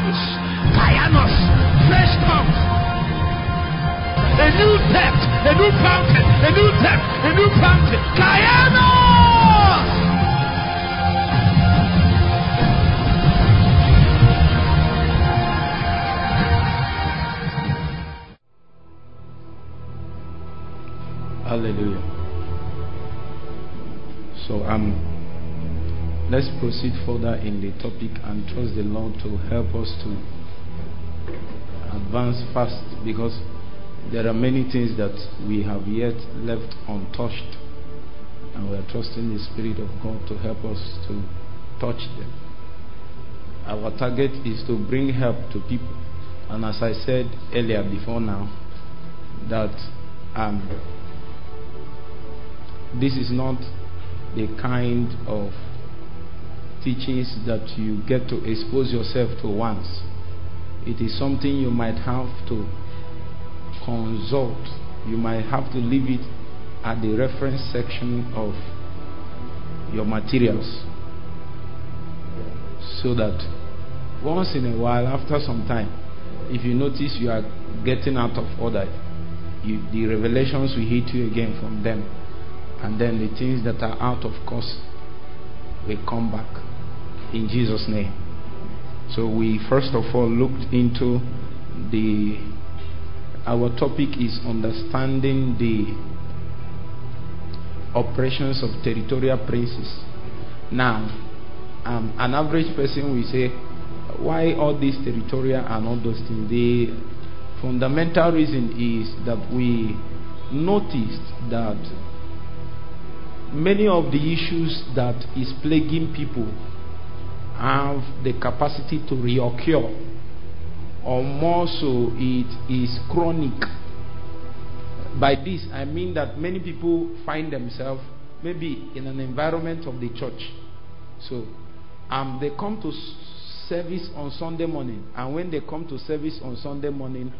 tongues. Kayanos. Fresh tongues. A new depth. A new fountain. A new depth. A new fountain. Kayanos. Hallelujah. So I'm. Let's proceed further in the topic and trust the Lord to help us to advance fast because there are many things that we have yet left untouched and we are trusting the Spirit of God to help us to touch them. Our target is to bring help to people. And as I said earlier before now, that um, this is not the kind of teachings that you get to expose yourself to once. It is something you might have to consult. You might have to leave it at the reference section of your materials. So that once in a while, after some time, if you notice you are getting out of order, you, the revelations will hit you again from them and then the things that are out of course will come back in Jesus' name. So we first of all looked into the our topic is understanding the operations of territorial princes. Now, um, an average person will say, why all these territorial and all those things? The fundamental reason is that we noticed that many of the issues that is plaguing people have the capacity to reoccur. Or more so it is chronic. By this i mean that many people find themselves maybe in an environment of the church. So um, they come to service on sunday morning. And when they come to service on sunday morning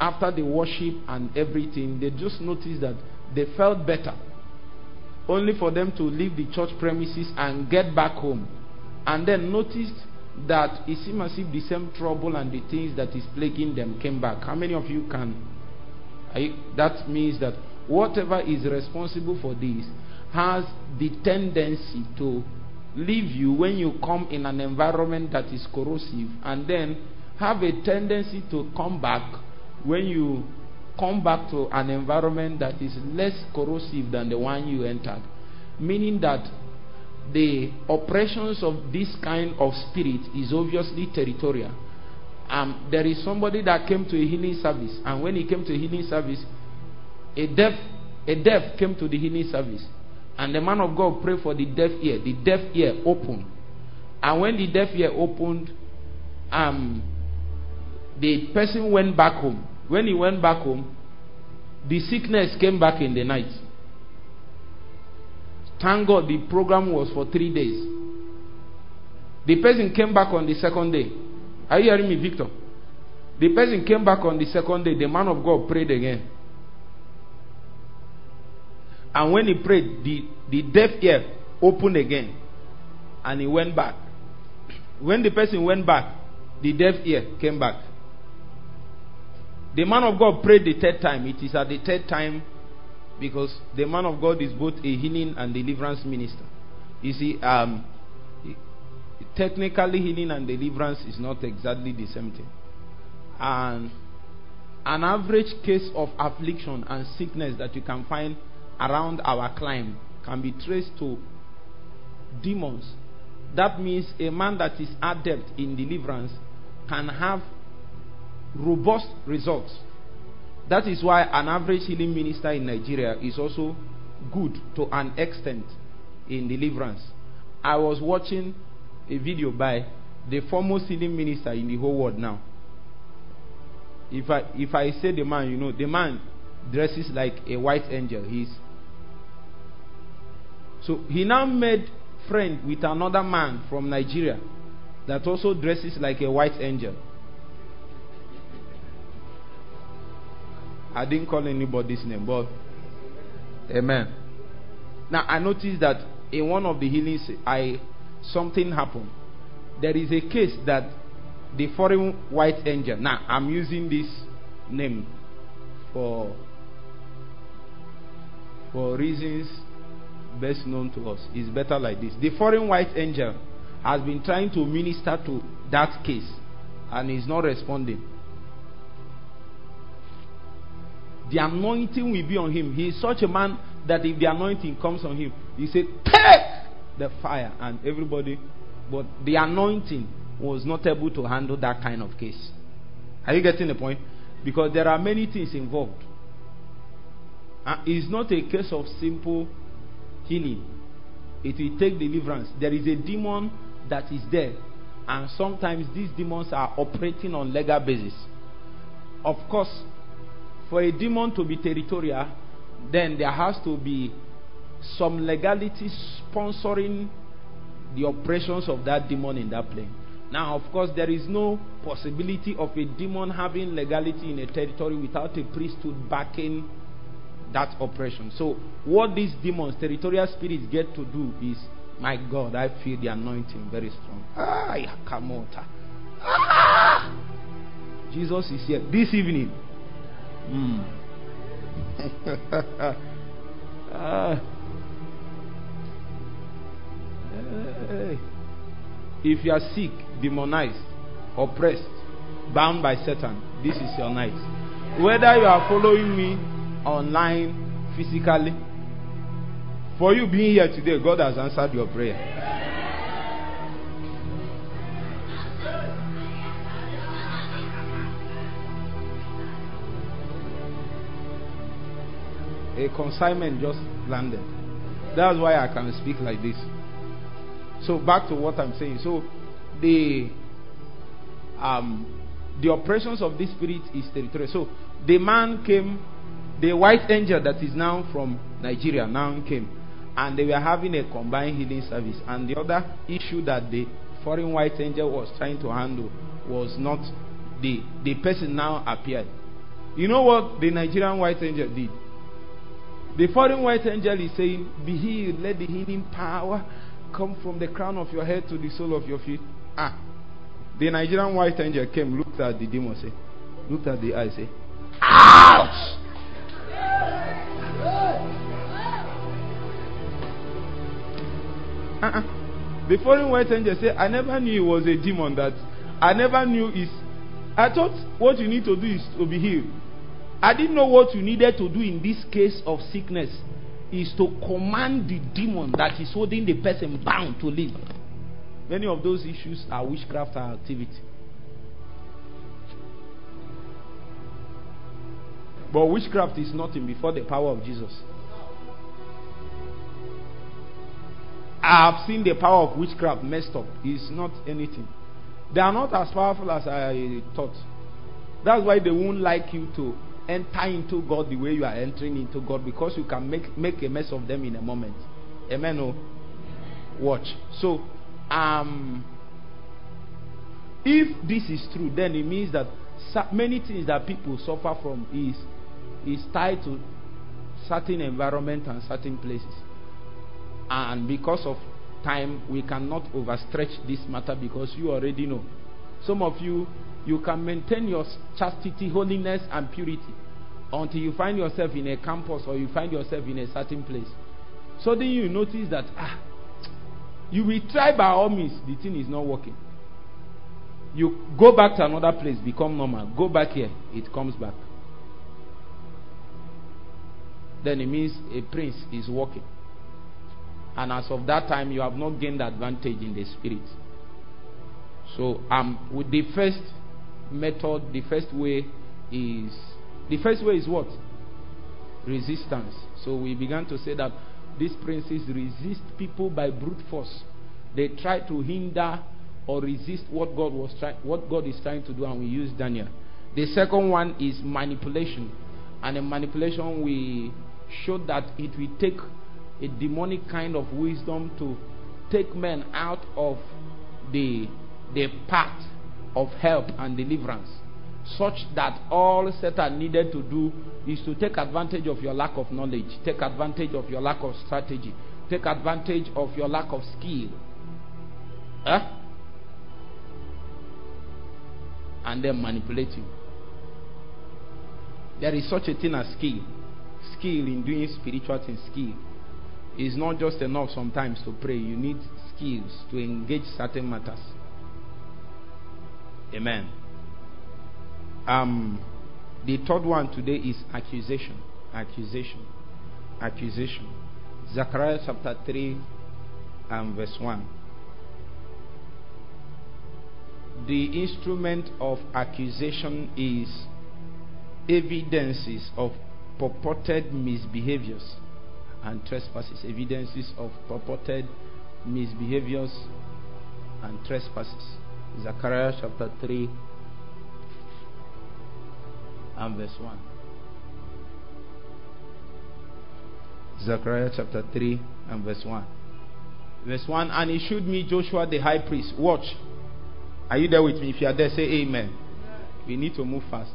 after the worship and everything they just notice that they felt better. Only for them to leave the church premises and get back home. And then noticed that it seems as if the same trouble and the things that is plaguing them came back. How many of you can? You, that means that whatever is responsible for this has the tendency to leave you when you come in an environment that is corrosive and then have a tendency to come back when you come back to an environment that is less corrosive than the one you entered. Meaning that the operations of this kind of spirit is obviously territorial. Um, there is somebody that came to a healing service, and when he came to a healing service, a deaf, a deaf came to the healing service, and the man of God prayed for the deaf ear. The deaf ear opened, and when the deaf ear opened, um, the person went back home. When he went back home, the sickness came back in the night. Thank God the program was for three days. The person came back on the second day. Are you hearing me, Victor? The person came back on the second day. The man of God prayed again. And when he prayed, the, the deaf ear opened again. And he went back. When the person went back, the deaf ear came back. The man of God prayed the third time. It is at the third time because the man of God is both a healing and deliverance minister. You see, um, technically, healing and deliverance is not exactly the same thing. And an average case of affliction and sickness that you can find around our climb can be traced to demons. That means a man that is adept in deliverance can have robust results. That is why an average healing minister in Nigeria is also good to an extent in deliverance. I was watching a video by the foremost healing minister in the whole world now. If I if I say the man, you know, the man dresses like a white angel. He's so he now made friend with another man from Nigeria that also dresses like a white angel. I didn't call anybody's name, but Amen. Now I noticed that in one of the healings, I something happened. There is a case that the foreign white angel. Now, I'm using this name for for reasons best known to us. It's better like this. The foreign white angel has been trying to minister to that case and is not responding. The anointing will be on him. He is such a man that if the anointing comes on him, he said, Take the fire, and everybody. But the anointing was not able to handle that kind of case. Are you getting the point? Because there are many things involved. Uh, it's not a case of simple healing, it will take deliverance. There is a demon that is there, and sometimes these demons are operating on legal basis. Of course, for a demon to be territorial, then there has to be some legality sponsoring the operations of that demon in that plane. Now, of course, there is no possibility of a demon having legality in a territory without a priesthood backing that operation. So, what these demons, territorial spirits, get to do is, my God, I feel the anointing very strong. Ah. Ah! Jesus is here this evening. Mm. ah. Hey. If you are sick, demonized, oppressed, bound by Satan, this is your night. Whether you are following me online, physically, for you being here today, God has answered your prayer. A consignment just landed. That's why I can speak like this. So back to what I'm saying. So the um the operations of this spirit is territorial. So the man came, the white angel that is now from Nigeria now came, and they were having a combined healing service. And the other issue that the foreign white angel was trying to handle was not the the person now appeared. You know what the Nigerian white angel did? The foreign white angel is saying, Be healed, let the healing power come from the crown of your head to the sole of your feet. Ah. The Nigerian white angel came, looked at the demon, say, looked at the eye, say, Ouch! Uh-uh. The foreign white angel said, I never knew it was a demon that I never knew is I thought what you need to do is to be healed. I didn't know what you needed to do in this case of sickness is to command the demon that is holding the person bound to live. Many of those issues are witchcraft activity. But witchcraft is nothing before the power of Jesus. I have seen the power of witchcraft messed up. It's not anything. They are not as powerful as I thought. That's why they won't like you to enter into God the way you are entering into God because you can make, make a mess of them in a moment. Amen. Oh. Watch. So, um, if this is true, then it means that many things that people suffer from is is tied to certain environment and certain places. And because of time, we cannot overstretch this matter because you already know. Some of you, you can maintain your chastity, holiness, and purity until you find yourself in a campus or you find yourself in a certain place. Suddenly you notice that ah, you will try by all means, the thing is not working. You go back to another place, become normal. Go back here, it comes back. Then it means a prince is working. And as of that time, you have not gained advantage in the spirit. So, um, with the first method, the first way is the first way is what? Resistance. So we began to say that these princes resist people by brute force. They try to hinder or resist what God was trying, what God is trying to do, and we use Daniel. The second one is manipulation, and in manipulation we showed that it will take a demonic kind of wisdom to take men out of the the path of help and deliverance such that all Satan needed to do is to take advantage of your lack of knowledge, take advantage of your lack of strategy, take advantage of your lack of skill. Huh? and then manipulate you. There is such a thing as skill. Skill in doing spiritual things, skill. It's not just enough sometimes to pray. You need skills to engage certain matters. Amen. Um, the third one today is accusation. Accusation. Accusation. Zechariah chapter 3 and verse 1. The instrument of accusation is evidences of purported misbehaviors and trespasses. Evidences of purported misbehaviors and trespasses. Zechariah chapter 3 and verse 1. Zechariah chapter 3 and verse 1. Verse 1 And he showed me Joshua the high priest. Watch. Are you there with me? If you are there, say amen. We need to move fast.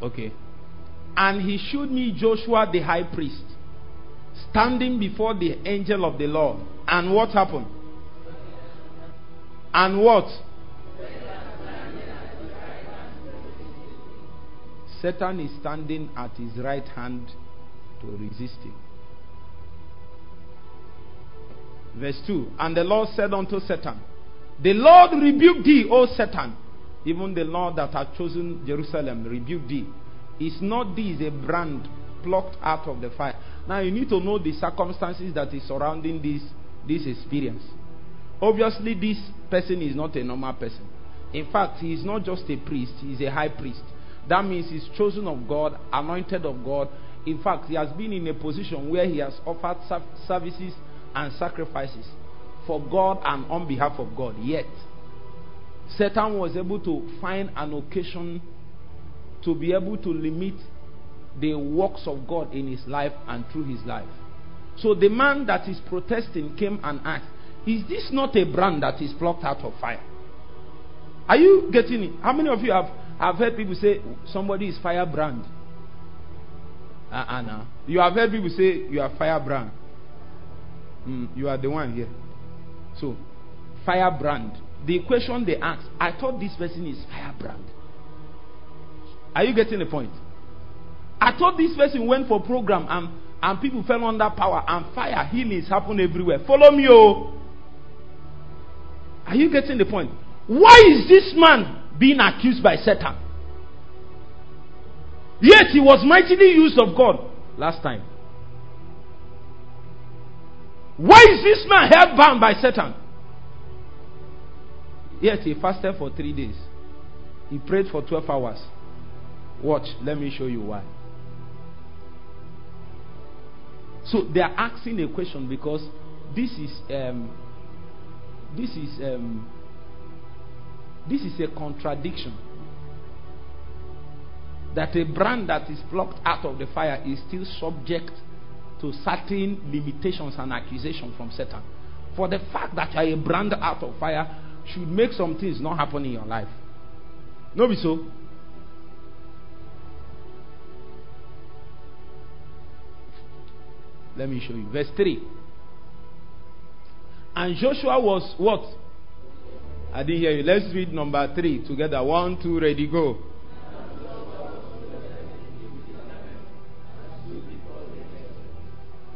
Okay. And he showed me Joshua the high priest standing before the angel of the Lord. And what happened? And what? Satan is standing at his right hand to resist him. Verse 2 And the Lord said unto Satan, The Lord rebuked thee, O Satan. Even the Lord that hath chosen Jerusalem rebuked thee. Is not this a brand plucked out of the fire? Now you need to know the circumstances that is surrounding this, this experience. Obviously, this person is not a normal person. In fact, he is not just a priest, he is a high priest. That means he's chosen of God, anointed of God. In fact, he has been in a position where he has offered services and sacrifices for God and on behalf of God. Yet, Satan was able to find an occasion to be able to limit the works of God in his life and through his life. So the man that is protesting came and asked, Is this not a brand that is plucked out of fire? Are you getting it? How many of you have, have heard people say somebody is firebrand? Uh-uh, no. You have heard people say you are firebrand. Mm, you are the one here. So, firebrand. The question they ask, I thought this person is firebrand. Are you getting the point? I thought this person went for program and, and people fell under power and fire healings happen everywhere. Follow me, oh. Are you getting the point? Why is this man being accused by Satan? Yet he was mightily used of God last time. Why is this man held bound by Satan? Yet he fasted for three days. He prayed for 12 hours. Watch, let me show you why. So they are asking a question because this is um, this is um, this is a contradiction. That a brand that is plucked out of the fire is still subject to certain limitations and accusations from Satan. For the fact that you are a brand out of fire should make some things not happen in your life. No, be so. Let me show you. Verse 3. And Joshua was what? I didn't hear you. Let's read number 3 together. One, two, ready, go.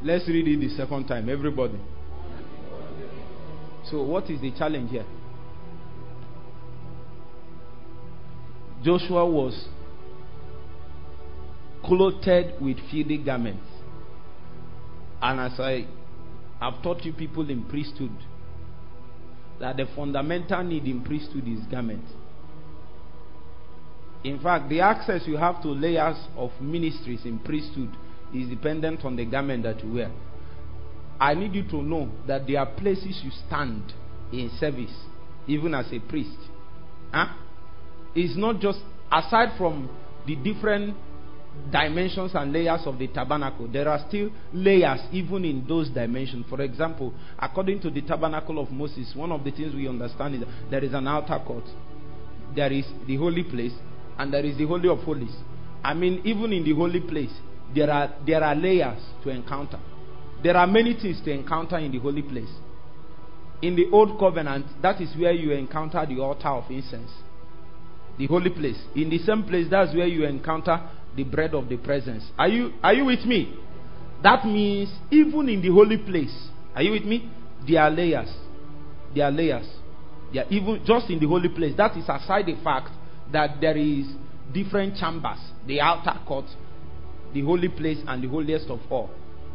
Let's read it the second time, everybody. So, what is the challenge here? Joshua was clothed with filthy garments. And as I have taught you people in priesthood, that the fundamental need in priesthood is garment. In fact, the access you have to layers of ministries in priesthood is dependent on the garment that you wear. I need you to know that there are places you stand in service, even as a priest. Huh? It's not just aside from the different dimensions and layers of the tabernacle, there are still layers even in those dimensions. For example, according to the tabernacle of Moses, one of the things we understand is there is an outer court, there is the holy place, and there is the holy of holies. I mean, even in the holy place, there are there are layers to encounter. There are many things to encounter in the holy place. in the old covenant, that is where you encounter the altar of incense, the holy place. In the same place, that's where you encounter the bread of the presence. Are you are you with me? That means even in the holy place, are you with me? There are layers. There are layers. There are even just in the holy place. That is aside the fact that there is different chambers, the outer court, the holy place, and the holiest of all.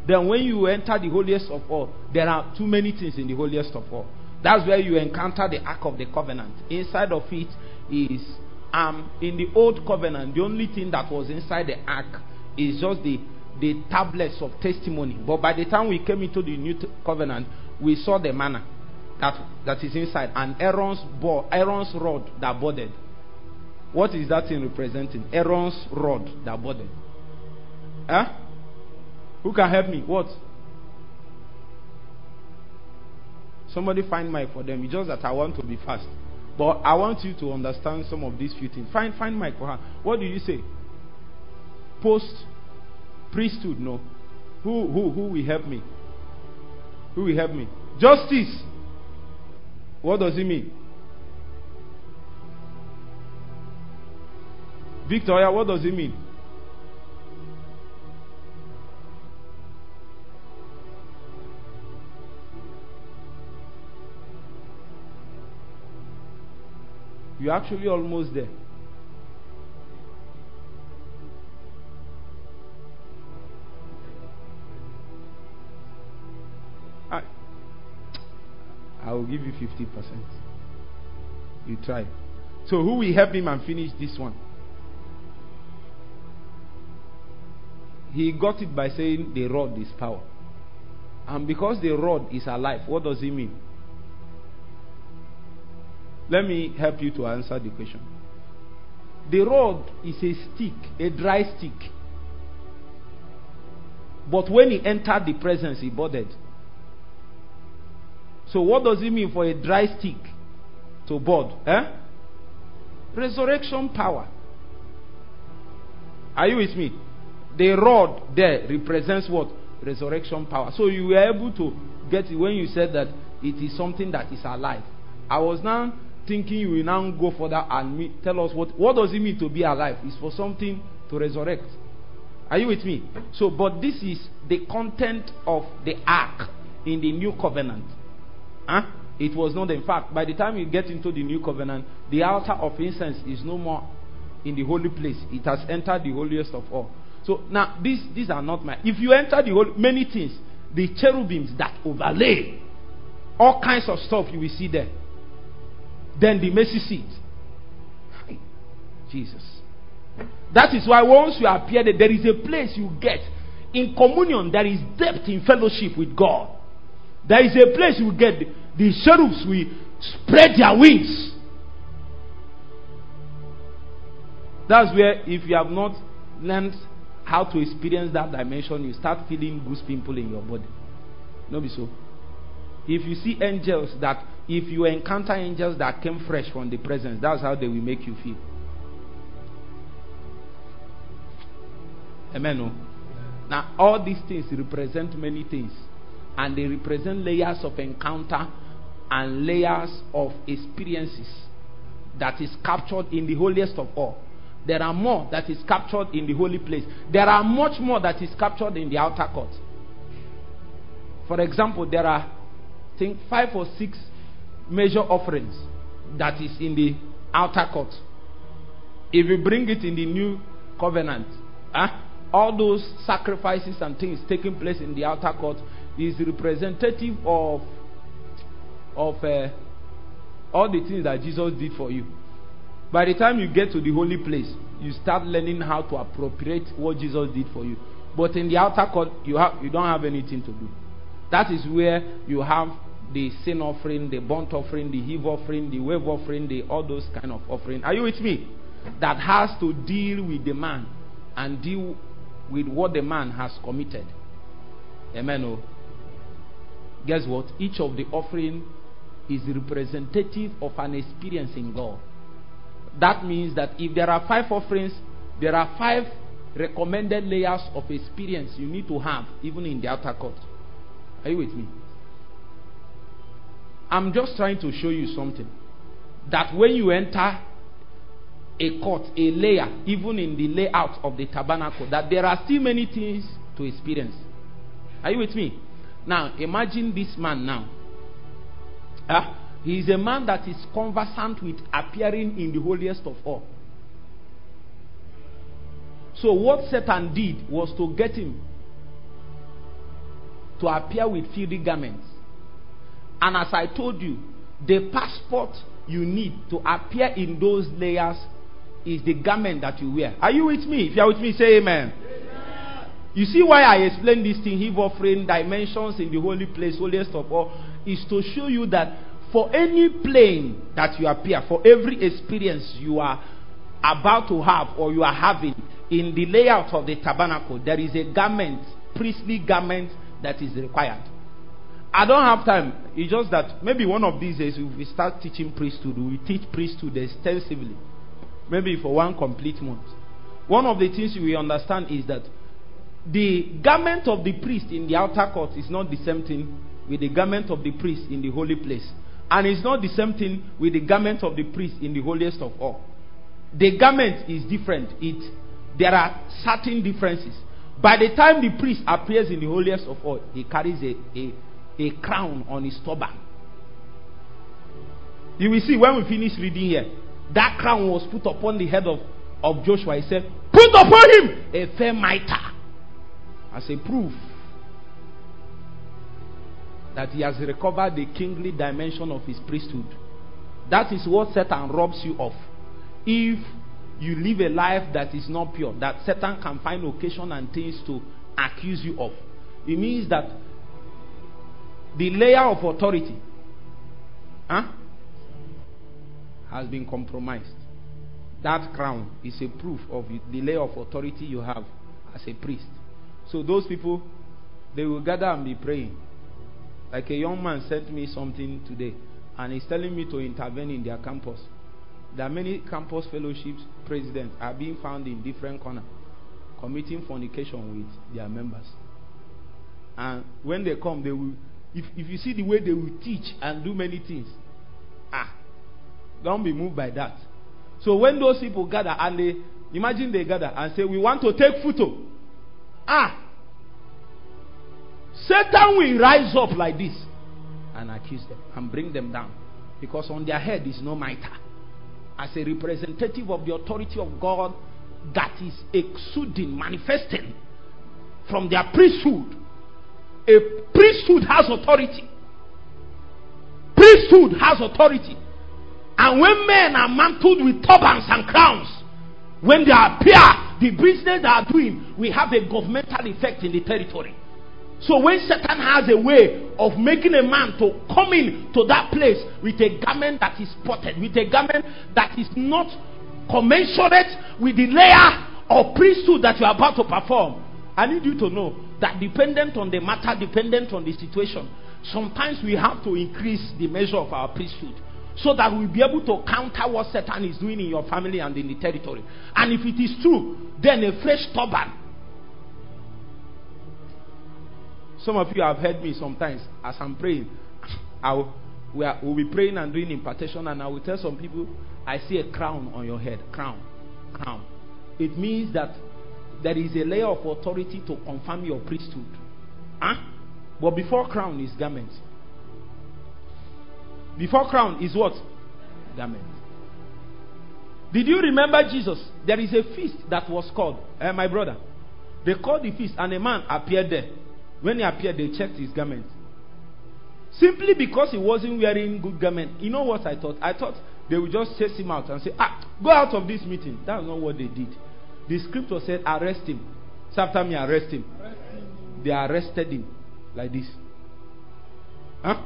Then when you enter the holiest of all, there are too many things in the holiest of all. That's where you encounter the ark of the covenant. Inside of it is um in the old covenant, the only thing that was inside the ark is just the the tablets of testimony. But by the time we came into the new covenant, we saw the manna that that is inside and Aaron's ball, Aaron's rod that budded. What is that thing representing? Aaron's rod that budded. Huh? Who can help me? What? Somebody find mic for them. It's just that I want to be fast. But I want you to understand some of these few things. Find find for her. What do you say? Post priesthood, no. Who who who will help me? Who will help me? Justice. What does it mean? Victoria, what does it mean? You're actually almost there. I, I will give you 50%. You try. So, who will help him and finish this one? He got it by saying the rod is power. And because the rod is alive, what does it mean? Let me help you to answer the question. The rod is a stick, a dry stick. But when he entered the presence, he budded. So, what does it mean for a dry stick to bud? Eh? Resurrection power. Are you with me? The rod there represents what? Resurrection power. So, you were able to get it when you said that it is something that is alive. I was now thinking you will now go further and me, tell us what, what does it mean to be alive? It's for something to resurrect. Are you with me? So, but this is the content of the ark in the new covenant. Huh? It was not, in fact, by the time you get into the new covenant, the altar of incense is no more in the holy place. It has entered the holiest of all. So now, these, these are not my. If you enter the holy, many things, the cherubims that overlay, all kinds of stuff you will see there. Then the mercy seat. Jesus. That is why once you appear there, there is a place you get. In communion, there is depth in fellowship with God. There is a place you get. The cherubs will spread their wings. That's where, if you have not learned how to experience that dimension, you start feeling goose pimple in your body. No, be so. If you see angels that, if you encounter angels that came fresh from the presence, that's how they will make you feel. Amen. No? Now, all these things represent many things, and they represent layers of encounter and layers of experiences that is captured in the holiest of all. There are more that is captured in the holy place. There are much more that is captured in the outer court. For example, there are, I think, five or six major offerings that is in the outer court. If you bring it in the new covenant, huh, all those sacrifices and things taking place in the outer court is representative of of uh, all the things that Jesus did for you. By the time you get to the holy place, you start learning how to appropriate what Jesus did for you. But in the outer court, you have you don't have anything to do. That is where you have the sin offering, the burnt offering, the heave offering, the wave offering, the all those kind of offering. Are you with me? That has to deal with the man and deal with what the man has committed. Amen. Oh. Guess what? Each of the offering is representative of an experience in God. That means that if there are five offerings, there are five recommended layers of experience you need to have, even in the outer court. Are you with me? I'm just trying to show you something. That when you enter a court, a layer, even in the layout of the tabernacle, that there are still many things to experience. Are you with me? Now, imagine this man now. Uh, he is a man that is conversant with appearing in the holiest of all. So, what Satan did was to get him to appear with filthy garments. And as I told you, the passport you need to appear in those layers is the garment that you wear. Are you with me? If you are with me, say amen. amen. You see why I explain this thing, heave offering, dimensions in the holy place, holiest of all, is to show you that for any plane that you appear, for every experience you are about to have or you are having in the layout of the tabernacle, there is a garment, priestly garment that is required. I don't have time. It's just that maybe one of these days we start teaching priesthood. We teach priesthood extensively. Maybe for one complete month. One of the things we understand is that the garment of the priest in the outer court is not the same thing with the garment of the priest in the holy place. And it's not the same thing with the garment of the priest in the holiest of all. The garment is different. It there are certain differences. By the time the priest appears in the holiest of all, he carries a, a, a crown on his turban. You will see when we finish reading here, that crown was put upon the head of, of Joshua. He said, Put upon him a fair mitre as a proof that he has recovered the kingly dimension of his priesthood. That is what Satan robs you of. If you live a life that is not pure, that Satan can find occasion and things to accuse you of. It means that the layer of authority huh, has been compromised. That crown is a proof of the layer of authority you have as a priest. So those people, they will gather and be praying. Like a young man sent me something today, and he's telling me to intervene in their campus. There are many campus fellowships presidents are being found in different corners committing fornication with their members. And when they come, they will if, if you see the way they will teach and do many things, ah, don't be moved by that. So when those people gather and they imagine they gather and say, We want to take photo. Ah, Satan will rise up like this and accuse them and bring them down. Because on their head is no mitre as a representative of the authority of God that is exuding, manifesting from their priesthood. A priesthood has authority. Priesthood has authority. And when men are mantled with turbans and crowns, when they appear, the business they are doing will have a governmental effect in the territory. So when Satan has a way of making a man to come in to that place with a garment that is spotted, with a garment that is not commensurate with the layer of priesthood that you are about to perform, I need you to know that dependent on the matter, dependent on the situation, sometimes we have to increase the measure of our priesthood so that we'll be able to counter what Satan is doing in your family and in the territory. And if it is true, then a fresh turban Some of you have heard me sometimes as I'm praying. I will, we are, we'll be praying and doing impartation, and I will tell some people, I see a crown on your head. Crown. Crown. It means that there is a layer of authority to confirm your priesthood. Huh? But before crown is garment. Before crown is what? Garment. Did you remember Jesus? There is a feast that was called, eh, my brother. They called the feast, and a man appeared there. When he appeared, they checked his garment. Simply because he wasn't wearing good garment. You know what I thought? I thought they would just chase him out and say, Ah, go out of this meeting. That's not what they did. The scripture said, Arrest him. After me, arrest him. They arrested him like this. Huh?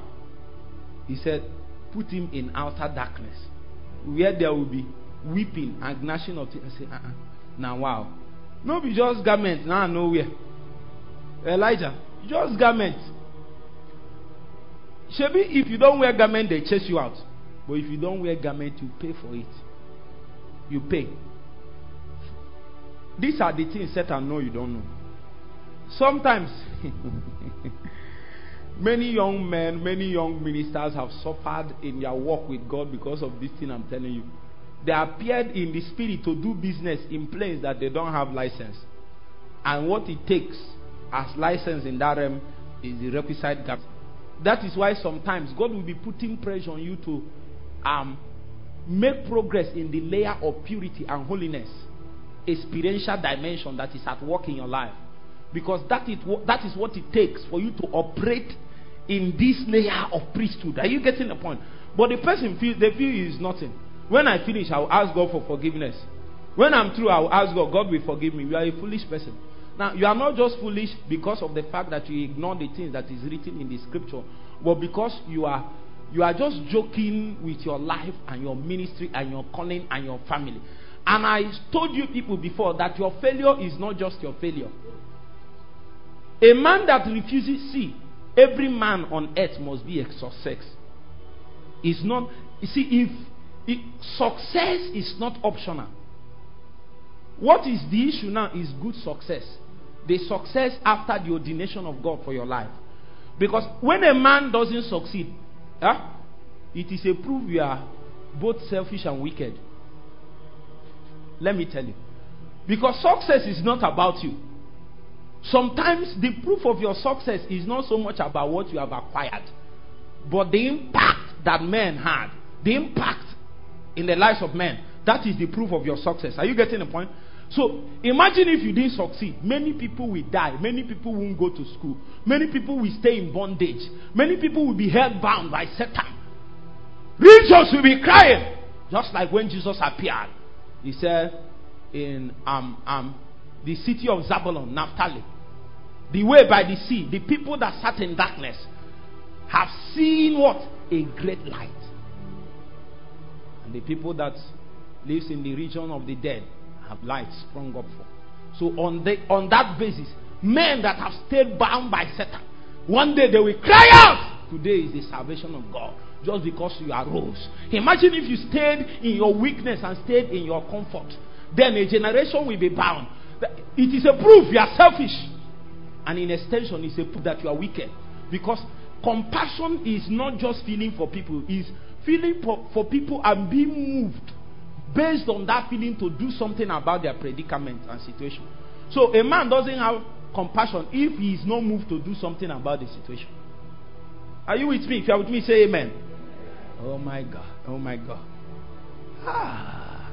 He said, Put him in outer darkness where there will be weeping and gnashing of teeth. I say, uh uh Now, wow. No, be just garment. Now, nowhere. Elijah, just garment. Shebi, if you don't wear garment, they chase you out. But if you don't wear garment, you pay for it. You pay. These are the things Satan know you don't know. Sometimes Many young men, many young ministers have suffered in their walk with God because of this thing I'm telling you. They appeared in the spirit to do business in places that they don't have license. And what it takes as license in that realm is the requisite gap. That is why sometimes God will be putting pressure on you to um, make progress in the layer of purity and holiness, experiential dimension that is at work in your life. Because that is, that is what it takes for you to operate in this layer of priesthood. Are you getting the point? But the person feels they feel is nothing. When I finish, I'll ask God for forgiveness. When I'm through, I'll ask God, God will forgive me. You are a foolish person. Now, you are not just foolish because of the fact that you ignore the things that is written in the scripture, but because you are you are just joking with your life and your ministry and your calling and your family. And I told you people before that your failure is not just your failure. A man that refuses, see, every man on earth must be a success. Is not, you see, if, if success is not optional, what is the issue now is good success. The success after the ordination of God for your life. Because when a man doesn't succeed, huh, it is a proof you are both selfish and wicked. Let me tell you. Because success is not about you. Sometimes the proof of your success is not so much about what you have acquired, but the impact that men had, the impact in the lives of men. That is the proof of your success. Are you getting the point? So imagine if you didn't succeed. Many people will die. Many people won't go to school. Many people will stay in bondage. Many people will be held bound by Satan. Regions will be crying. Just like when Jesus appeared. He said in um, um, the city of Zabulon, Naphtali, the way by the sea, the people that sat in darkness have seen what? A great light. And the people that lives in the region of the dead have light sprung up for. So on the, on that basis, men that have stayed bound by Satan, one day they will cry out. Today is the salvation of God just because you arose. Imagine if you stayed in your weakness and stayed in your comfort. Then a generation will be bound. It is a proof you are selfish. And in extension, it's a proof that you are wicked. Because compassion is not just feeling for people, it's feeling for, for people and being moved based on that feeling to do something about their predicament and situation. So a man doesn't have compassion if he is not moved to do something about the situation. Are you with me? If you are with me, say amen. Oh my God. Oh my God. Ah.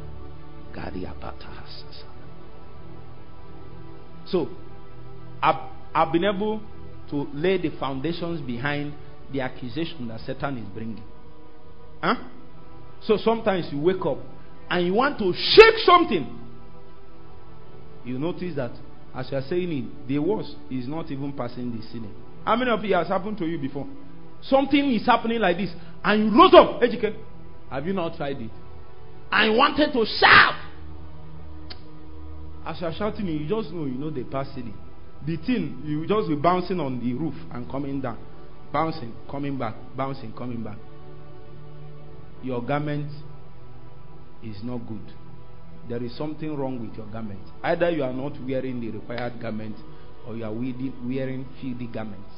So, I've, I've been able to lay the foundations behind the accusation that Satan is bringing. Huh? So sometimes you wake up and you want to shake something. You notice that as you are saying it, the worst is not even passing the ceiling. How many of you has happened to you before? Something is happening like this, and you rose up, educate. Have you not tried it? I wanted to shout. As you are shouting, you just know you know the past ceiling. The thing you just be bouncing on the roof and coming down, bouncing, coming back, bouncing, coming back. Your garment is not good. There is something wrong with your garment. Either you are not wearing the required garment or you are wearing filthy garments.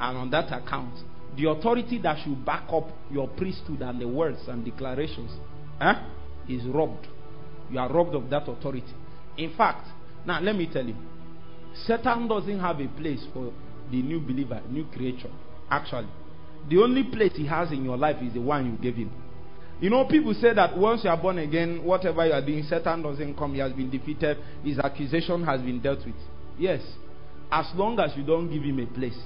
And on that account, the authority that should back up your priesthood and the words and declarations eh, is robbed. You are robbed of that authority. In fact, now let me tell you, Satan doesn't have a place for the new believer, new creature. Actually, the only place he has in your life is the one you gave him. You know, people say that once you are born again, whatever you are doing, Satan doesn't come. He has been defeated. His accusation has been dealt with. Yes. As long as you don't give him a place.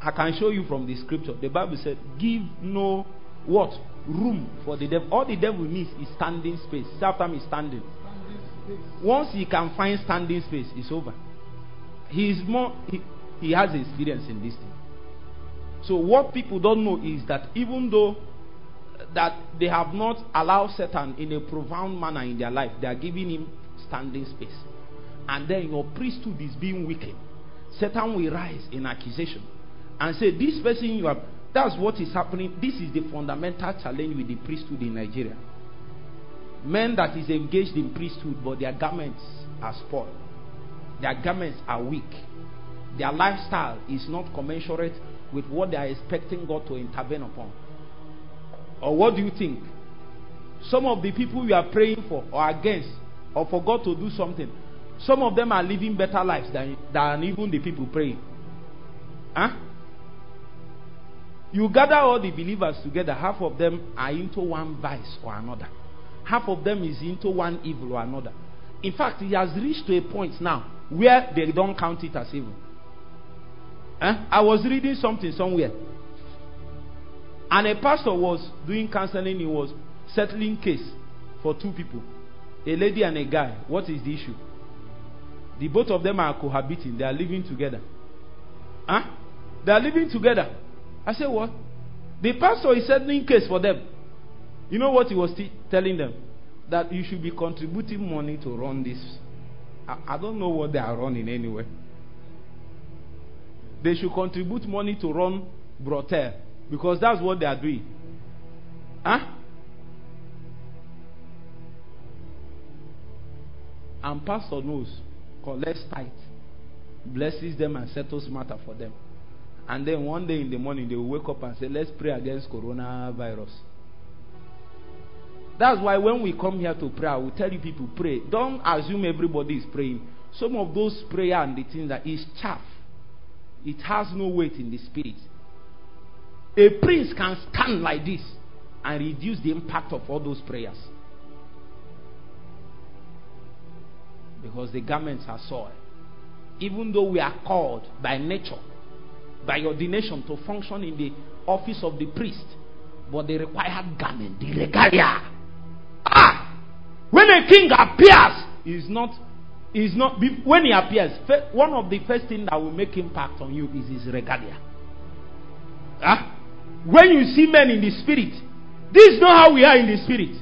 I can show you from the scripture. The Bible said, give no what? Room for the devil. All the devil needs is standing space. After time is standing. Once he can find standing space, it's over. He is more he, he has experience in this thing. So what people don't know is that even though that they have not allowed Satan in a profound manner in their life. They are giving him standing space. And then your priesthood is being weakened. Satan will rise in accusation and say, This person you have, that's what is happening. This is the fundamental challenge with the priesthood in Nigeria. Men that is engaged in priesthood, but their garments are spoiled, their garments are weak, their lifestyle is not commensurate with what they are expecting God to intervene upon? Or what do you think? Some of the people you are praying for or against, or for God to do something, some of them are living better lives than, than even the people praying. Huh? You gather all the believers together, half of them are into one vice or another. Half of them is into one evil or another. In fact, it has reached to a point now where they don't count it as evil. Huh? I was reading something somewhere. And a pastor was doing counseling, he was settling case for two people. A lady and a guy. What is the issue? The both of them are cohabiting. They are living together. Huh? They are living together. I said, what? The pastor is settling case for them. You know what he was t- telling them? That you should be contributing money to run this. I, I don't know what they are running anyway. They should contribute money to run brothel because that's what they are doing. Huh? And pastor knows, collects tithe, blesses them and settles matter for them. And then one day in the morning, they will wake up and say, Let's pray against coronavirus. That's why when we come here to pray, we tell you people pray. Don't assume everybody is praying. Some of those prayer and the things that is chaff. It has no weight in the spirit. A prince can stand like this and reduce the impact of all those prayers. Because the garments are soiled. Even though we are called by nature by ordination to function in the office of the priest. But the required garment, the regalia. Ah! When a king appears, is not is not when he appears, one of the first things that will make impact on you is his regalia. Ah? When you see men in the spirit, this is not how we are in the spirit.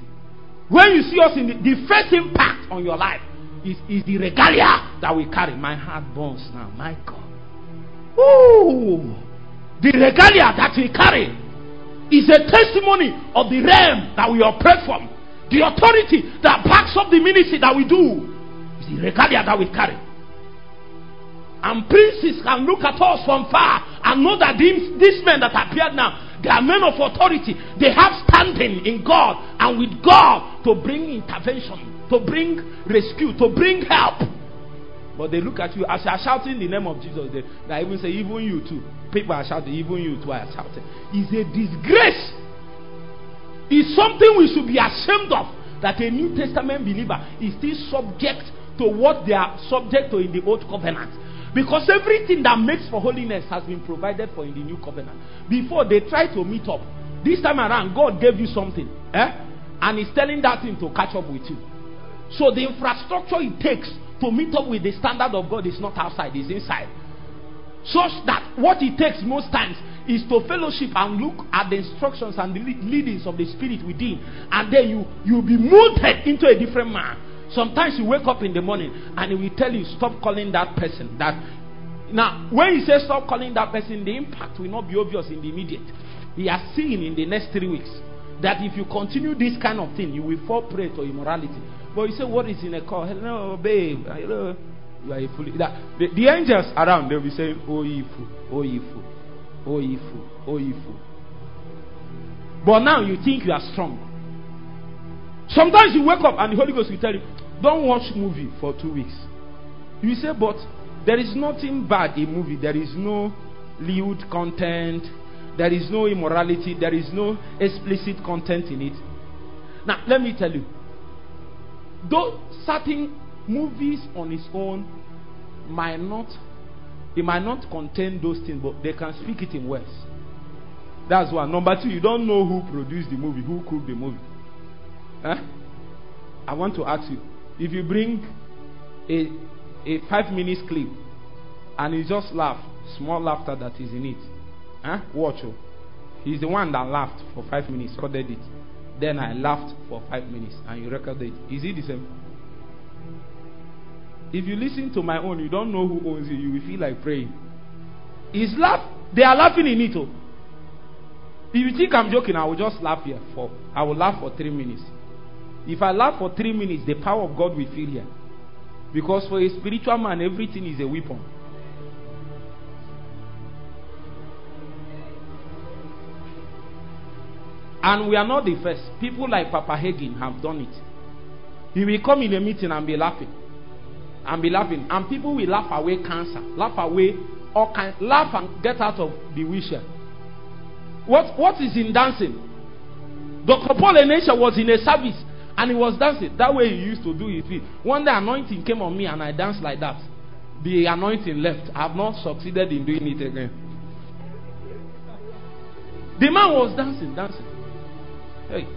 When you see us in the, the first impact on your life is, is the regalia that we carry. My heart burns now. My God. Ooh, the regalia that we carry is a testimony of the realm that we operate from. The authority that backs up the ministry that we do is the regalia that we carry. And princes can look at us from far and know that these, these men that appeared now, they are men of authority. They have standing in God and with God to bring intervention, to bring rescue, to bring help. But they look at you as you are shouting the name of Jesus. They, they even say, even you too. People are shouting, even you too are shouting. It's a disgrace. It's something we should be ashamed of. That a New Testament believer is still subject to what they are subject to in the Old Covenant. Because everything that makes for holiness has been provided for in the New Covenant. Before they try to meet up. This time around, God gave you something. Eh? And He's telling that thing to catch up with you. So the infrastructure it takes to meet up with the standard of God is not outside, it's inside. Such that what it takes most times is to fellowship and look at the instructions and the leadings of the Spirit within, and then you you'll be molded into a different man. Sometimes you wake up in the morning and he will tell you, Stop calling that person. That now, when he says stop calling that person, the impact will not be obvious in the immediate. He has seen in the next three weeks that if you continue this kind of thing, you will fall prey to immorality. But you say, What is in a call? Hello, babe. Hello. You are a fool. The, the, angels around, they'll be saying, Oh, ye fool. Oh, ye fool. Oh, ye fool. Oh, fool. But now you think you are strong. Sometimes you wake up and the Holy Ghost will tell you, Don't watch movie for two weeks. You say, But there is nothing bad in movie. There is no lewd content. There is no immorality. There is no explicit content in it. Now, let me tell you though certain movies on its own might not it might not contain those things but they can speak it in words that's one number two you don't know who produced the movie who cooked the movie huh? i want to ask you if you bring a a five minutes clip and you just laugh small laughter that is in it huh? watch oh. he's the one that laughed for five minutes recorded it then I laughed for five minutes and you recorded it. Is it the same? If you listen to my own, you don't know who owns you, you will feel like praying. Is laugh they are laughing in it. Oh. If you think I'm joking, I will just laugh here for I will laugh for three minutes. If I laugh for three minutes, the power of God will feel here. Because for a spiritual man, everything is a weapon. And we are not the first. People like Papa Hagin have done it. He will come in a meeting and be laughing. And be laughing. And people will laugh away cancer. Laugh away all laugh and get out of the wheelchair. What what is in dancing? Dr. Paul Elisha was in a service and he was dancing. That way he used to do it. One day anointing came on me and I danced like that. The anointing left. I have not succeeded in doing it again. The man was dancing, dancing. Hey,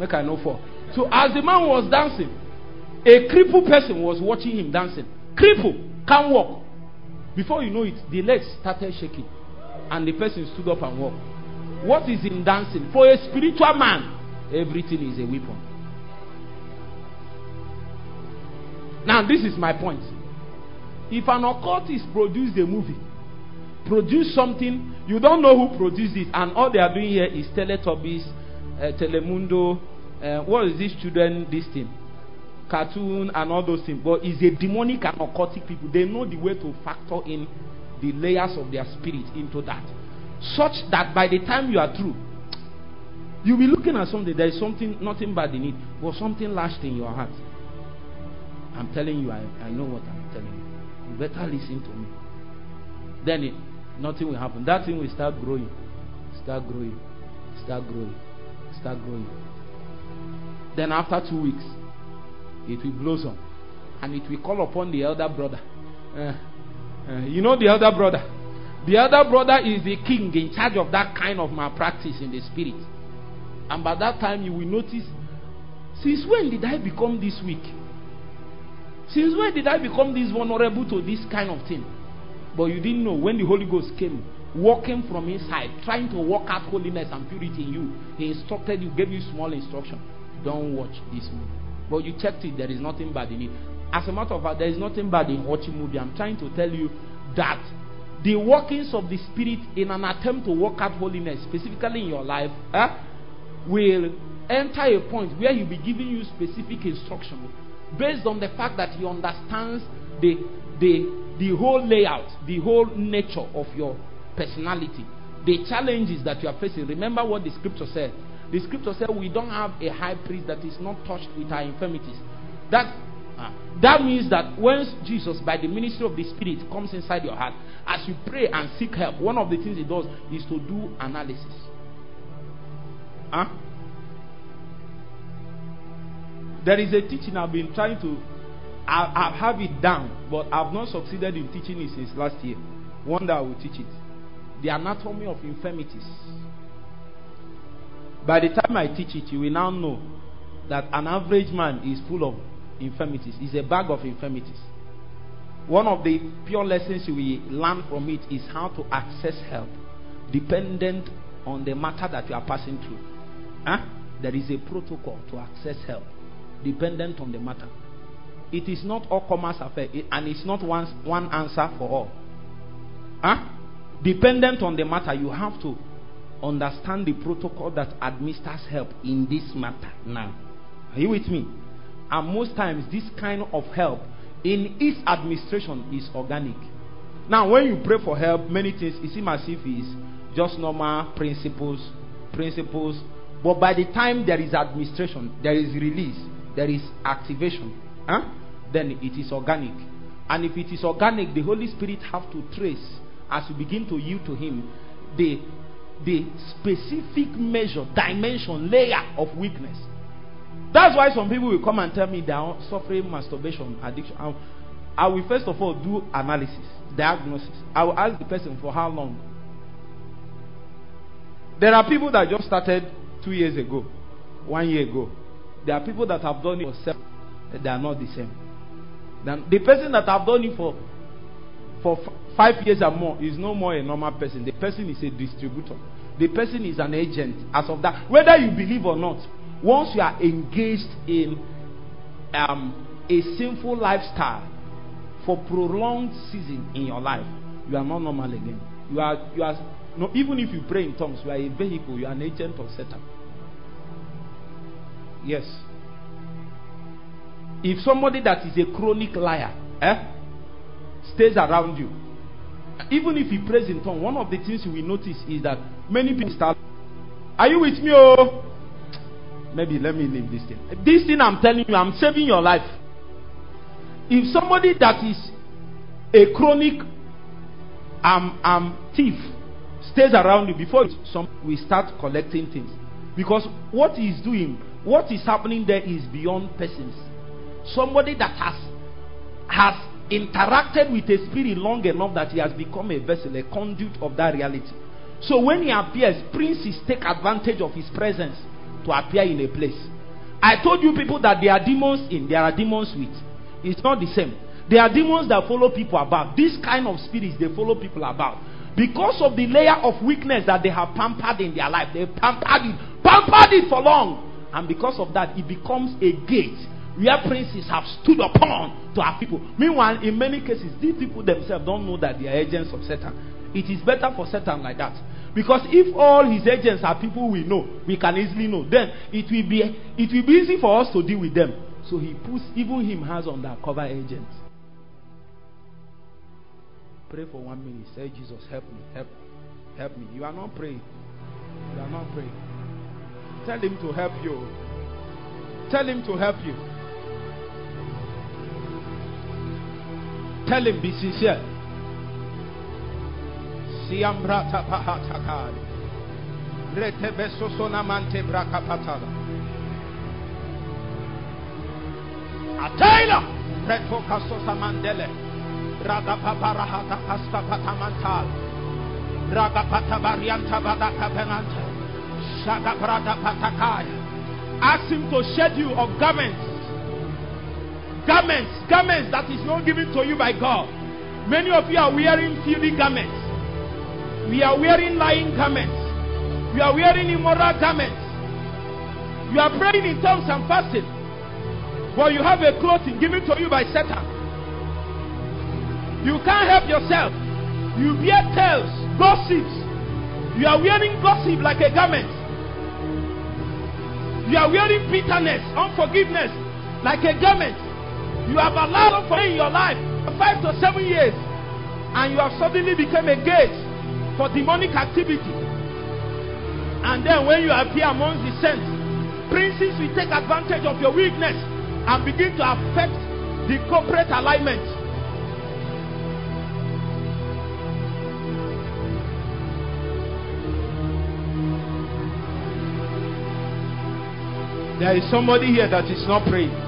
make I know for. So as the man was dancing, a crippled person was watching him dancing. Cripple, can't walk. Before you know it, the legs started shaking. And the person stood up and walked. What is in dancing? For a spiritual man, everything is a weapon. Now, this is my point. If an occultist produced a movie, produce something, you don't know who produced it, and all they are doing here is Teletubbies, uh, Telemundo, uh, what is this children, this thing? Cartoon and all those things. But it's a demonic and occultic people. They know the way to factor in the layers of their spirit into that. Such that by the time you are through, you'll be looking at something, there is something, nothing bad in it, but something lashed in your heart. I'm telling you, I, I know what I'm telling you. You better listen to me. Then it, nothing will happen. That thing will start growing, start growing, start growing, start growing. Then after two weeks, it will blossom, and it will call upon the elder brother. Uh, uh, you know the elder brother. The elder brother is the king in charge of that kind of malpractice in the spirit. And by that time, you will notice since when did I become this weak? Since when did I become this vulnerable to this kind of thing? But you didn't know when the Holy Ghost came, walking from inside, trying to work out holiness and purity in you. He instructed you, gave you small instruction. Don't watch this movie. But you checked it, there is nothing bad in it. As a matter of fact, there is nothing bad in watching movie. I'm trying to tell you that the workings of the Spirit in an attempt to work out holiness, specifically in your life, eh, will enter a point where he'll be giving you specific instruction based on the fact that he understands the, the, the whole layout, the whole nature of your personality, the challenges that you are facing. Remember what the scripture said. The scripture said we don't have a high priest that is not touched with our infirmities. That uh, that means that when Jesus, by the ministry of the Spirit, comes inside your heart, as you pray and seek help, one of the things he does is to do analysis. Huh? There is a teaching I've been trying to, I, I have it down, but I've not succeeded in teaching it since last year. One day I will teach it. The anatomy of infirmities. By the time I teach it, you will now know that an average man is full of infirmities. Is a bag of infirmities. One of the pure lessons we learn from it is how to access help dependent on the matter that you are passing through. Huh? There is a protocol to access help dependent on the matter. It is not all commerce affair, and it's not one, one answer for all. Huh? Dependent on the matter, you have to understand the protocol that administers help in this matter now. Are you with me? And most times, this kind of help in its administration is organic. Now, when you pray for help, many things it seems as if it's just normal principles, principles. But by the time there is administration, there is release, there is activation, huh? then it is organic. And if it is organic, the Holy Spirit have to trace as you begin to yield to Him the the specific measure, dimension, layer of weakness that's why some people will come and tell me they are suffering masturbation addiction. I will first of all do analysis, diagnosis. I will ask the person for how long. There are people that just started two years ago, one year ago. There are people that have done it for seven. They are not the same. Then the person that have done it for for five years or more is no more a normal person. The person is a distributor. The person is an agent. As of that, whether you believe or not, once you are engaged in um, a sinful lifestyle for prolonged season in your life, you are not normal again. You are, you are, no, even if you pray in tongues, you are a vehicle, you are an agent of Satan. Yes. If somebody that is a chronic liar eh, stays around you, even if he prays in tongues, one of the things you will notice is that many people start. Are you with me? Oh, maybe let me leave this thing. This thing I'm telling you, I'm saving your life. If somebody that is a chronic um, um, thief stays around you before some we start collecting things because what he's doing what is happening there is beyond persons somebody that has has interacted with a spirit long enough that he has become a vessel a conduit of that reality so when he appears princes take advantage of his presence to appear in a place i told you people that there are demons in there are demons with it's not the same there are demons that follow people about. This kind of spirits, they follow people about. Because of the layer of weakness that they have pampered in their life, they pampered it, pampered it for long. And because of that, it becomes a gate where princes have stood upon to our people. Meanwhile, in many cases, these people themselves don't know that they are agents of Satan. It is better for Satan like that. Because if all his agents are people we know, we can easily know. Then it will be it will be easy for us to deal with them. So he puts even him has undercover agents. Pray for one minute. Say, Jesus, help me, help, help me. You are not praying. You are not praying. Tell him to help you. Tell him to help you. Tell him, be sincere. Siambrata pahatakari. Sonamante brakapatala. Ataila. Reto kasosa mandele. Varianta Badaka Penanta. Shagabrata Patakaya. Ask him to shed you of garments. Garments, garments that is not given to you by God. Many of you are wearing filthy garments. We are wearing lying garments. We are wearing immoral garments. You are praying in tongues and fasting. But you have a clothing given to you by Satan. You can't help yourself. You bear tales, gossips. You are wearing gossip like a garment. You are wearing bitterness, unforgiveness like a garment. You have allowed for in your life five to seven years, and you have suddenly become a gate for demonic activity. And then when you appear among the saints, princes will take advantage of your weakness and begin to affect the corporate alignment. There is somebody here that is not praying.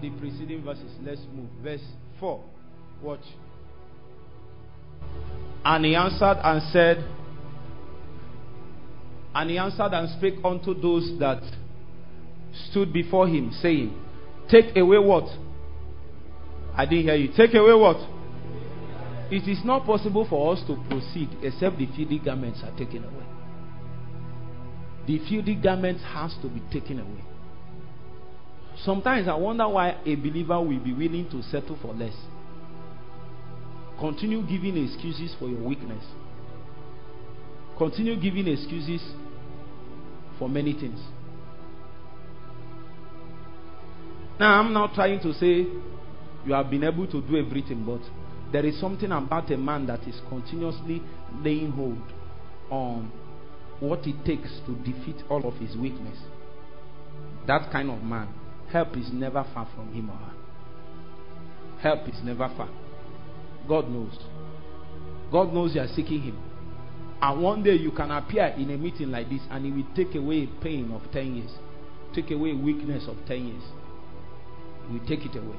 the preceding verses. Let's move. Verse 4. Watch. And he answered and said, And he answered and spake unto those that stood before him, saying, Take away what? I didn't hear you. Take away what? It is not possible for us to proceed except the filthy garments are taken away. The filthy garments has to be taken away. Sometimes I wonder why a believer will be willing to settle for less. Continue giving excuses for your weakness. Continue giving excuses for many things. Now, I'm not trying to say you have been able to do everything, but there is something about a man that is continuously laying hold on what it takes to defeat all of his weakness. That kind of man Help is never far from him or her. Help is never far. God knows. God knows you are seeking him. And one day you can appear in a meeting like this and he will take away pain of 10 years, take away weakness of 10 years. He will take it away.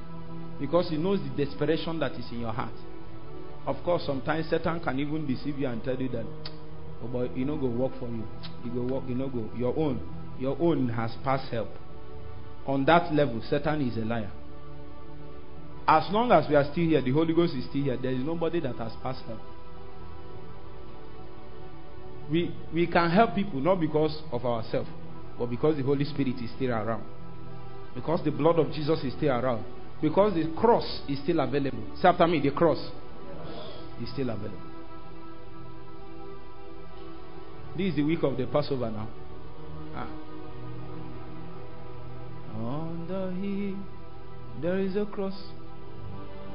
Because he knows the desperation that is in your heart. Of course, sometimes Satan can even deceive you and tell you that Oh, but you know go work for you. You go work, you know go. Your own, your own has past help. On that level, Satan is a liar. As long as we are still here, the Holy Ghost is still here. There is nobody that has passed help. We we can help people not because of ourselves, but because the Holy Spirit is still around. Because the blood of Jesus is still around. Because the cross is still available. Say after me, the cross is still available. This is the week of the Passover now. Ah. On the hill there is a cross.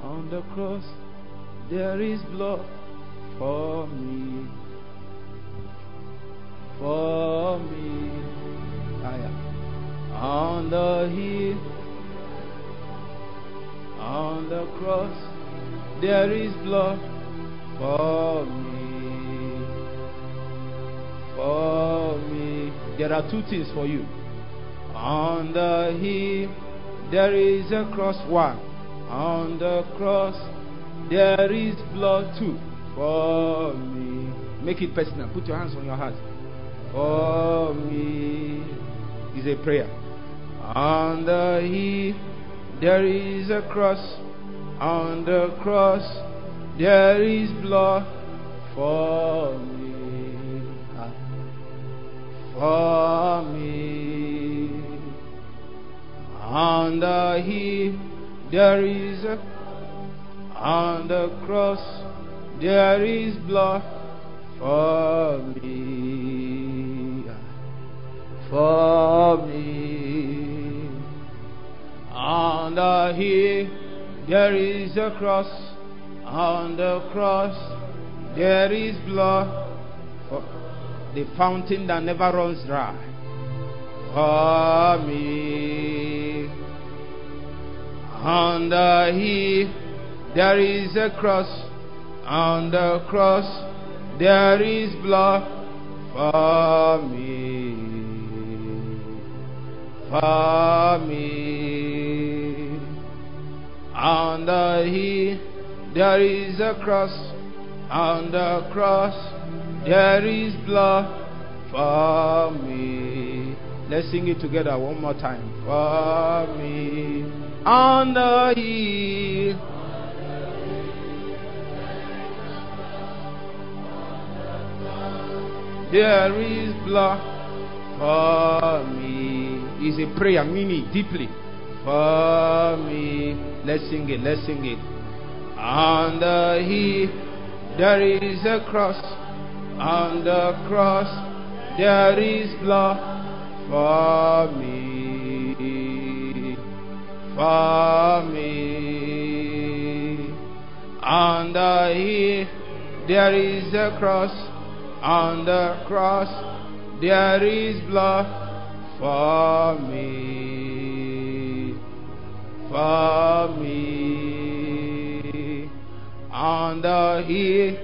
On the cross there is blood for me. For me. Ah, yeah. On the hill, on the cross there is blood for me. For me. There are two things for you. On the hill, there is a cross. One. On the cross, there is blood too. For me. Make it personal. Put your hands on your heart. For me. Is a prayer. On the hill, there is a cross. On the cross, there is blood for me. Ah. For me. On the hill, there is a on the cross, there is blood for me. For me. On the hill, there is a cross. On the cross, there is blood. For the fountain that never runs dry. For me. On the uh, hill, there is a cross. On the cross, there is blood for me. For me. On the uh, hill, there is a cross. On the cross, there is blood for me. Let's sing it together one more time. For me. On the hill. There is blood for me. It's a prayer, meaning deeply. For me. Let's sing it, let's sing it. On the hill, there is a cross. On the cross, there is blood for me. For me. On the hill, there is a cross. On the cross, there is blood for me. For me. On the hill,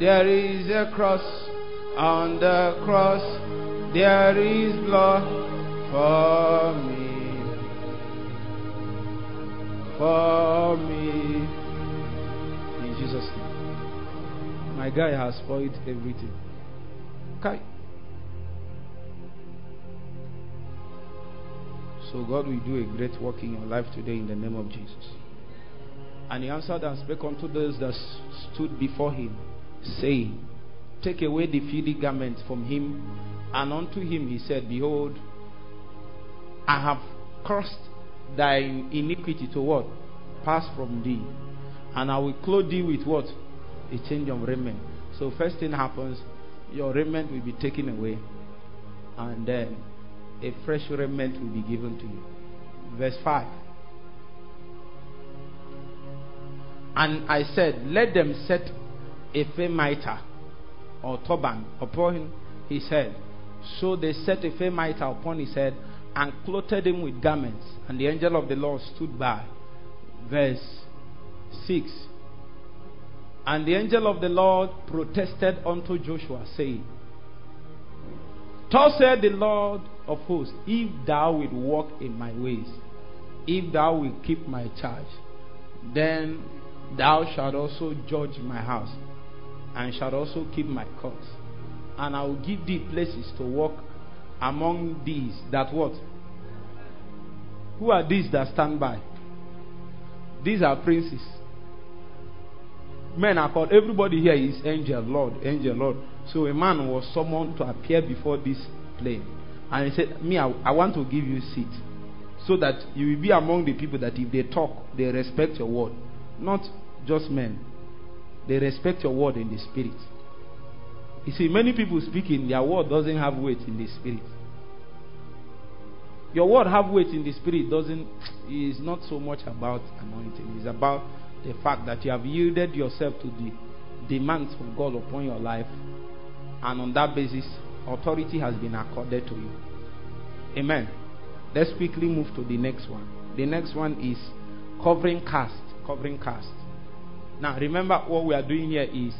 there is a cross. On the cross, there is blood for me. For me. In Jesus' name. My guy has spoiled everything. Okay. So God will do a great work in your life today in the name of Jesus. And he answered and spake unto those that stood before him, saying, Take away the filthy garment from him. And unto him he said, Behold, I have cursed thy iniquity to what? Pass from thee. And I will clothe thee with what? A change of raiment. So first thing happens, your raiment will be taken away. And then a fresh raiment will be given to you. Verse 5. And I said, Let them set a fair mitre or turban upon his head. So they set a fair mitre upon his head and clothed him with garments. And the angel of the Lord stood by. Verse 6. And the angel of the Lord protested unto Joshua, saying, Thus said the Lord of hosts, if thou wilt walk in my ways, if thou wilt keep my charge, then thou shalt also judge my house, and shalt also keep my course. and I will give thee places to walk among these that what? Who are these that stand by? These are princes. Men are called, everybody here is angel, Lord, angel, Lord. So a man was summoned to appear before this plane. And he said, Me, I, I want to give you a seat. So that you will be among the people that if they talk, they respect your word. Not just men. They respect your word in the spirit. You see, many people speaking, their word doesn't have weight in the spirit. Your word have weight in the spirit doesn't is not so much about anointing. It's about the fact that you have yielded yourself to the demands of God upon your life, and on that basis, authority has been accorded to you. Amen. Let's quickly move to the next one. The next one is covering cast. Covering cast. Now, remember what we are doing here is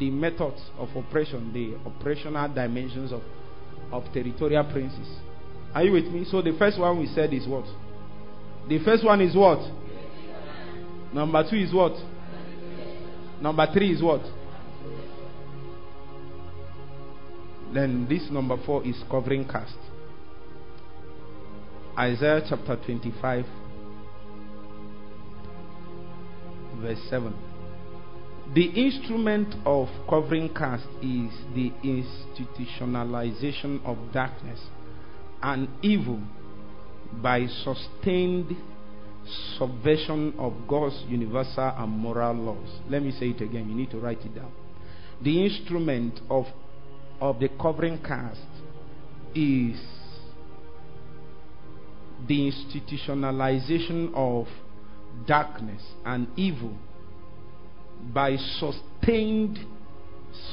the methods of operation, the operational dimensions of, of territorial princes. Are you with me? So the first one we said is what? The first one is what? Number two is what? Number three is what? Then this number four is covering cast. Isaiah chapter 25, verse 7. The instrument of covering cast is the institutionalization of darkness and evil by sustained subversion of God's universal and moral laws. Let me say it again. You need to write it down. The instrument of, of the covering cast is the institutionalization of darkness and evil by sustained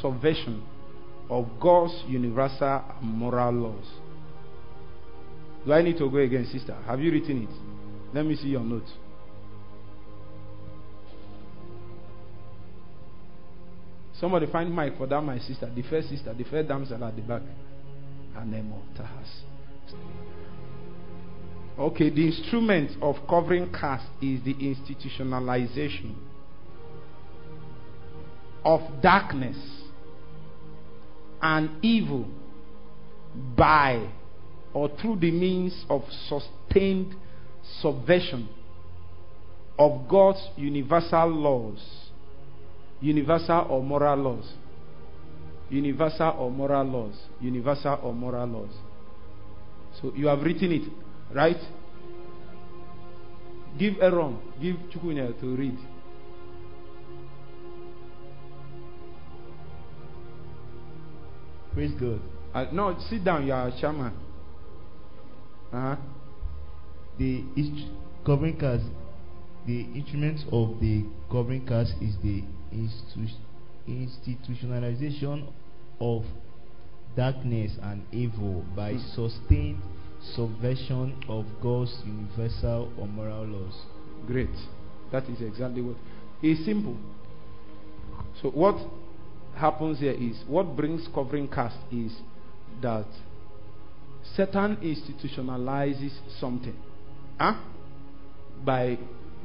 subversion of God's universal moral laws. Do I need to go again, sister? Have you written it? Let me see your notes. Somebody find mic for that, my sister, the first sister, the first damsel at the back. Her name of Tahas. Okay, the instrument of covering cast is the institutionalization of darkness and evil by or through the means of sustained subversion of God's universal laws, universal or moral laws, universal or moral laws, universal or moral laws. So you have written it, right? Give Aaron, give Chukunya to read. Praise God. Uh, no, sit down, you are a chairman. Uh-huh. The inst- covering cast, the instrument of the covering cast is the institu- institutionalization of darkness and evil by Hmm. sustained subversion of God's universal or moral laws. Great. That is exactly what. It's simple. So what happens here is what brings covering cast is that Satan institutionalizes something huh? by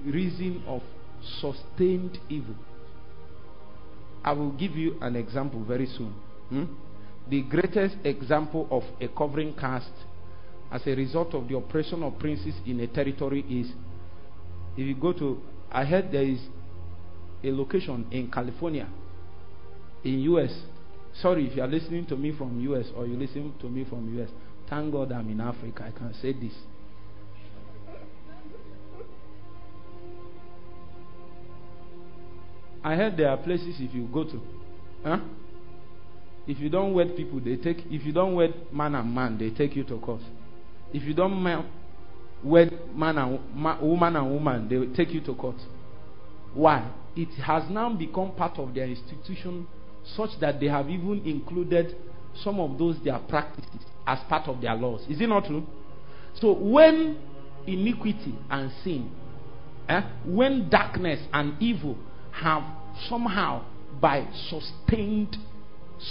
reason of sustained evil. I will give you an example very soon. hmm? The greatest example of a covering cast as a result of the oppression of princes in a territory is if you go to I heard there is a location in California in US. Sorry if you are listening to me from US or you listen to me from US. Thank God I'm in Africa. I can say this. I heard there are places if you go to, huh? If you don't wed people, they take. If you don't wed man and man, they take you to court. If you don't ma- wed man and ma- woman and woman, they will take you to court. Why? It has now become part of their institution, such that they have even included some of those their practices as part of their laws. Is it not true? So when iniquity and sin, eh, when darkness and evil have somehow by sustained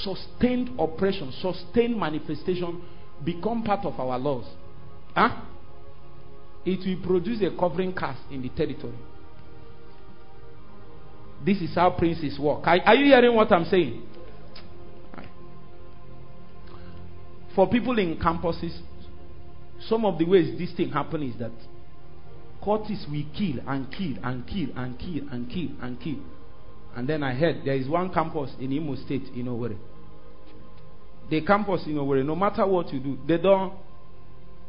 sustained oppression, sustained manifestation become part of our laws. Huh? It will produce a covering cast in the territory. This is how princes work. Are, are you hearing what I'm saying? For people in campuses, some of the ways this thing happen is that cultists will kill and kill and kill and kill and kill and kill. And then I heard there is one campus in Imo State in Owerri. The campus in Owerri, no matter what you do, they don't.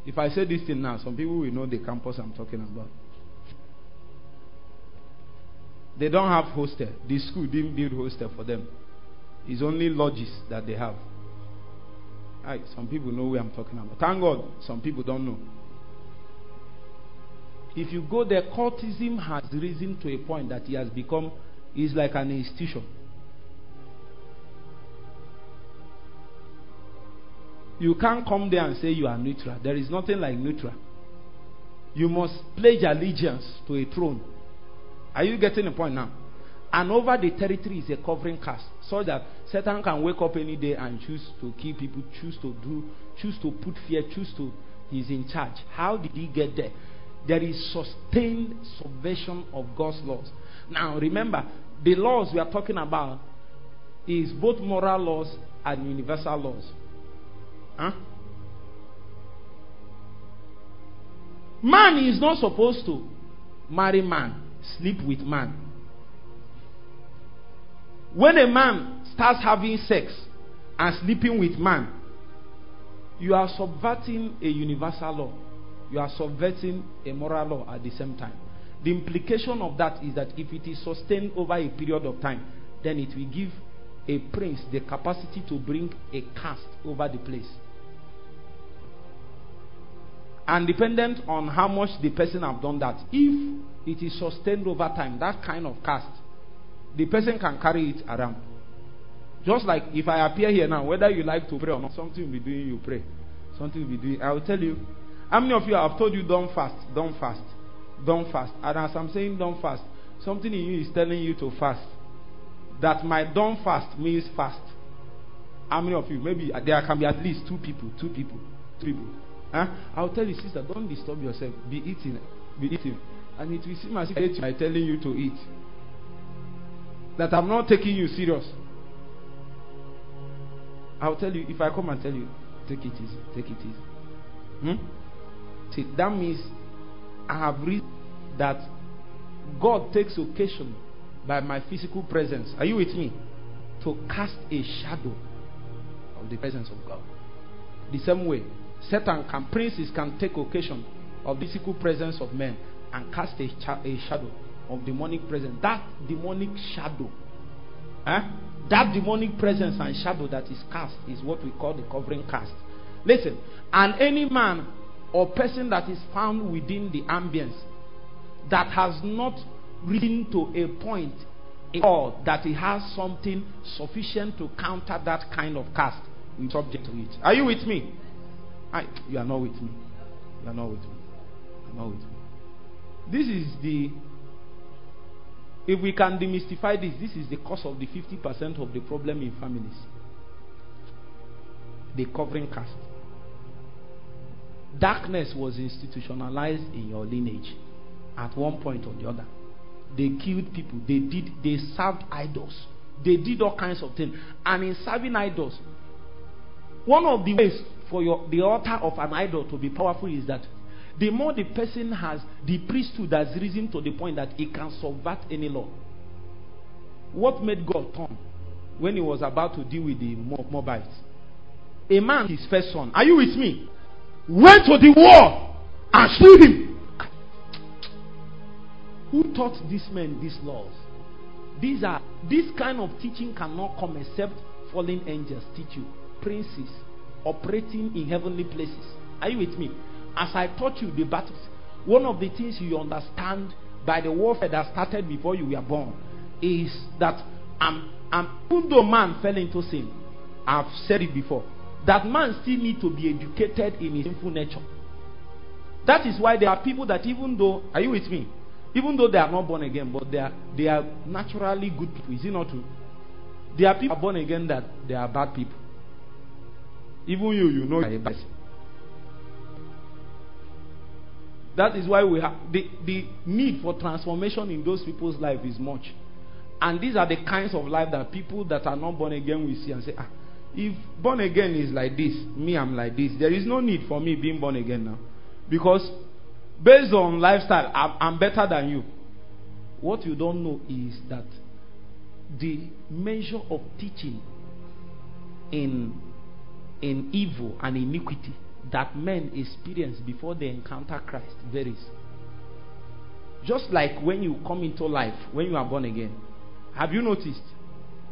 If I say this thing now, some people will know the campus I'm talking about. They don't have hostel. The school didn't build hostel for them. It's only lodges that they have. Right, some people know where I'm talking about. Thank God, some people don't know. If you go there, cultism has risen to a point that it has become is like an institution. You can't come there and say you are neutral. There is nothing like neutral. You must pledge allegiance to a throne. Are you getting the point now? And over the territory is a covering cast, so that Satan can wake up any day and choose to kill people, choose to do, choose to put fear, choose to. He's in charge. How did he get there? There is sustained subversion of God's laws. Now remember, the laws we are talking about is both moral laws and universal laws. Huh? Man is not supposed to marry man, sleep with man. When a man starts having sex and sleeping with man, you are subverting a universal law. You are subverting a moral law at the same time. The implication of that is that if it is sustained over a period of time, then it will give a prince the capacity to bring a cast over the place. And dependent on how much the person have done that, if it is sustained over time, that kind of cast, the person can carry it around. Just like if I appear here now, whether you like to pray or not, something will be doing you pray. Something will be doing. I will tell you. How many of you have told you don't fast? Don't fast. Don't fast. And as I'm saying don't fast, something in you is telling you to fast. That my don't fast means fast. How many of you? Maybe there can be at least two people. Two people. Two people. Huh? I'll tell you, sister, don't disturb yourself. Be eating. Be eating. And it will seem as if I'm telling you to eat that I'm not taking you serious. I'll tell you, if I come and tell you, take it easy, take it easy. Hmm? See, that means I have read that God takes occasion by my physical presence. Are you with me? To cast a shadow of the presence of God. The same way, Satan can, princes can take occasion of the physical presence of men and cast a, a shadow of demonic presence. That demonic shadow, eh? that demonic presence and shadow that is cast is what we call the covering cast. Listen, and any man or person that is found within the ambience that has not risen to a point or that he has something sufficient to counter that kind of cast, subject to it. Are you with me? I, you are not with me. You are not with me. You are not with me. This is the if we can demystify this, this is the cause of the 50% of the problem in families. The covering cast. Darkness was institutionalized in your lineage at one point or the other. They killed people, they did they served idols, they did all kinds of things. And in serving idols, one of the ways for your, the altar of an idol to be powerful is that the more the person has the priesthood has risen to the point that he can subvert any law. What made God turn when he was about to deal with the Moabites? A man, his first son, are you with me? Went to the war and slew him. Who taught these men these laws? These are this kind of teaching cannot come except fallen angels teach you. Princes operating in heavenly places. Are you with me? as I taught you the battles, one of the things you understand by the warfare that started before you were born is that um, um, even though man fell into sin, I've said it before, that man still need to be educated in his sinful nature. That is why there are people that even though, are you with me? Even though they are not born again, but they are they are naturally good people. Is it not true? There are people born again that they are bad people. Even you, you know you are a bad person. That is why we have the, the need for transformation in those people's life is much. And these are the kinds of life that people that are not born again will see and say, ah, if born again is like this, me I'm like this, there is no need for me being born again now. Because based on lifestyle, I'm, I'm better than you. What you don't know is that the measure of teaching in in evil and iniquity that men experience before they encounter Christ varies. Just like when you come into life, when you are born again, have you noticed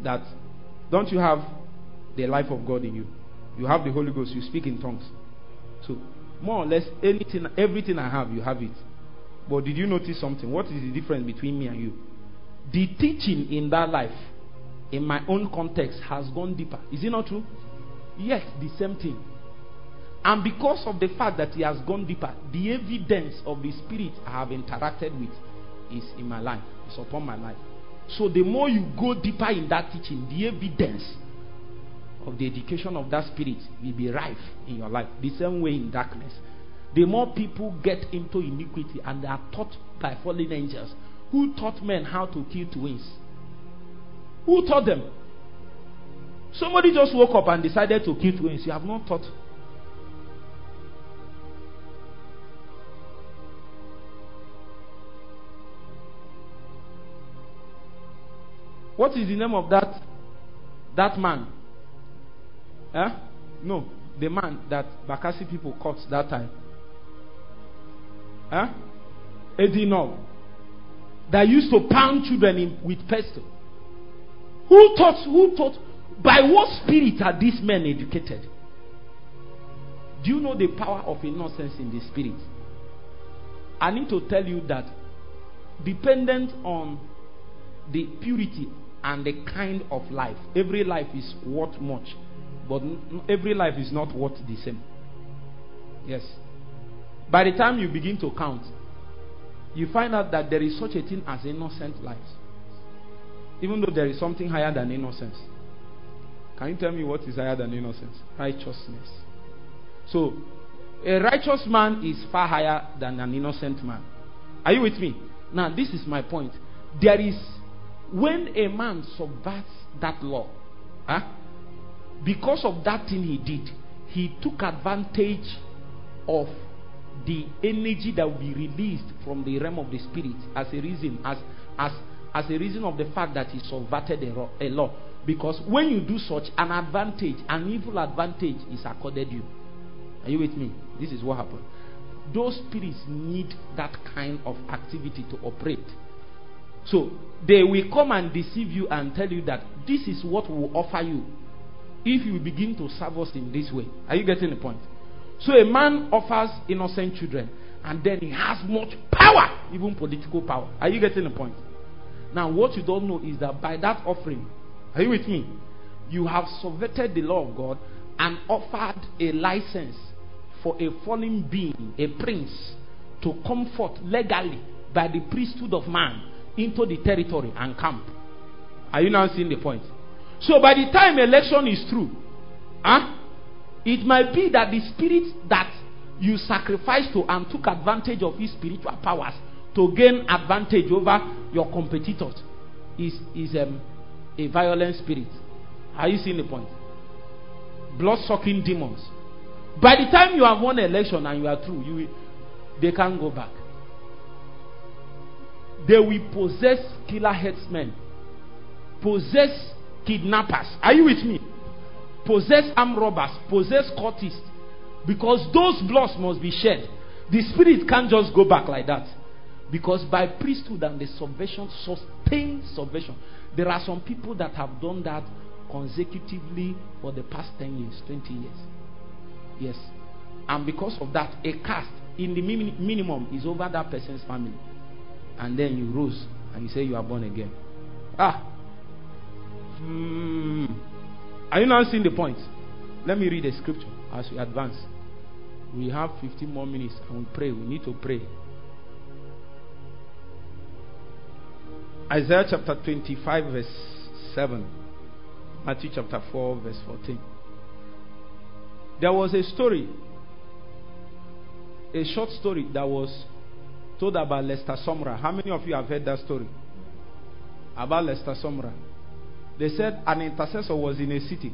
that don't you have the life of God in you? You have the Holy Ghost, you speak in tongues. So, more or less, anything, everything I have, you have it. But did you notice something? What is the difference between me and you? The teaching in that life, in my own context, has gone deeper. Is it not true? Yes, the same thing. And because of the fact that he has gone deeper, the evidence of the spirit I have interacted with is in my life, it's upon my life. So the more you go deeper in that teaching, the evidence of the education of that spirit will be rife in your life. The same way in darkness. The more people get into iniquity and they are taught by fallen angels, who taught men how to kill twins? Who taught them? Somebody just woke up and decided to kill twins. You have not thought. What is the name of that that man? Huh? No, the man that Bakassi people caught that time. Huh? Edinol. That used to pound children in, with pestle. Who taught? Who taught? By what spirit are these men educated? Do you know the power of innocence in the spirit? I need to tell you that dependent on the purity and the kind of life, every life is worth much, but every life is not worth the same. Yes. By the time you begin to count, you find out that there is such a thing as innocent lives. Even though there is something higher than innocence. Can you tell me what is higher than innocence? Righteousness. So, a righteous man is far higher than an innocent man. Are you with me? Now, this is my point. There is, when a man subverts that law, huh, because of that thing he did, he took advantage of the energy that will be released from the realm of the spirit as a reason, as as as a reason of the fact that he subverted a law. Because when you do such, an advantage, an evil advantage is accorded you. Are you with me? This is what happened. Those spirits need that kind of activity to operate. So they will come and deceive you and tell you that this is what we will offer you if you begin to serve us in this way. Are you getting the point? So a man offers innocent children and then he has much power, even political power. Are you getting the point? Now, what you don't know is that by that offering, are you with me? You have subverted the law of God and offered a license for a fallen being, a prince, to come forth legally by the priesthood of man into the territory and camp. Are you now seeing the point? So by the time election is through, huh, it might be that the spirit that you sacrificed to and took advantage of his spiritual powers to gain advantage over your competitors is, is um, a violent spirit. Are you seeing the point? Blood sucking demons. By the time you have won election and you are through, you will, they can't go back. They will possess killer headsmen, possess kidnappers. Are you with me? Possess armed robbers, possess cultists. Because those bloods must be shed. The spirit can't just go back like that. Because by priesthood and the salvation, sustained subversion, there are some people that have done that consecutively for the past 10 years, 20 years. Yes. And because of that, a caste in the minimum is over that person's family. And then you rose and you say you are born again. Ah. Hmm. Are you now seeing the point? Let me read the scripture as we advance. We have 15 more minutes and we pray. We need to pray. Isaiah chapter 25, verse 7. Matthew chapter 4, verse 14. There was a story, a short story that was told about Lester Sumrall. How many of you have heard that story? About Lester Sumrall. They said an intercessor was in a city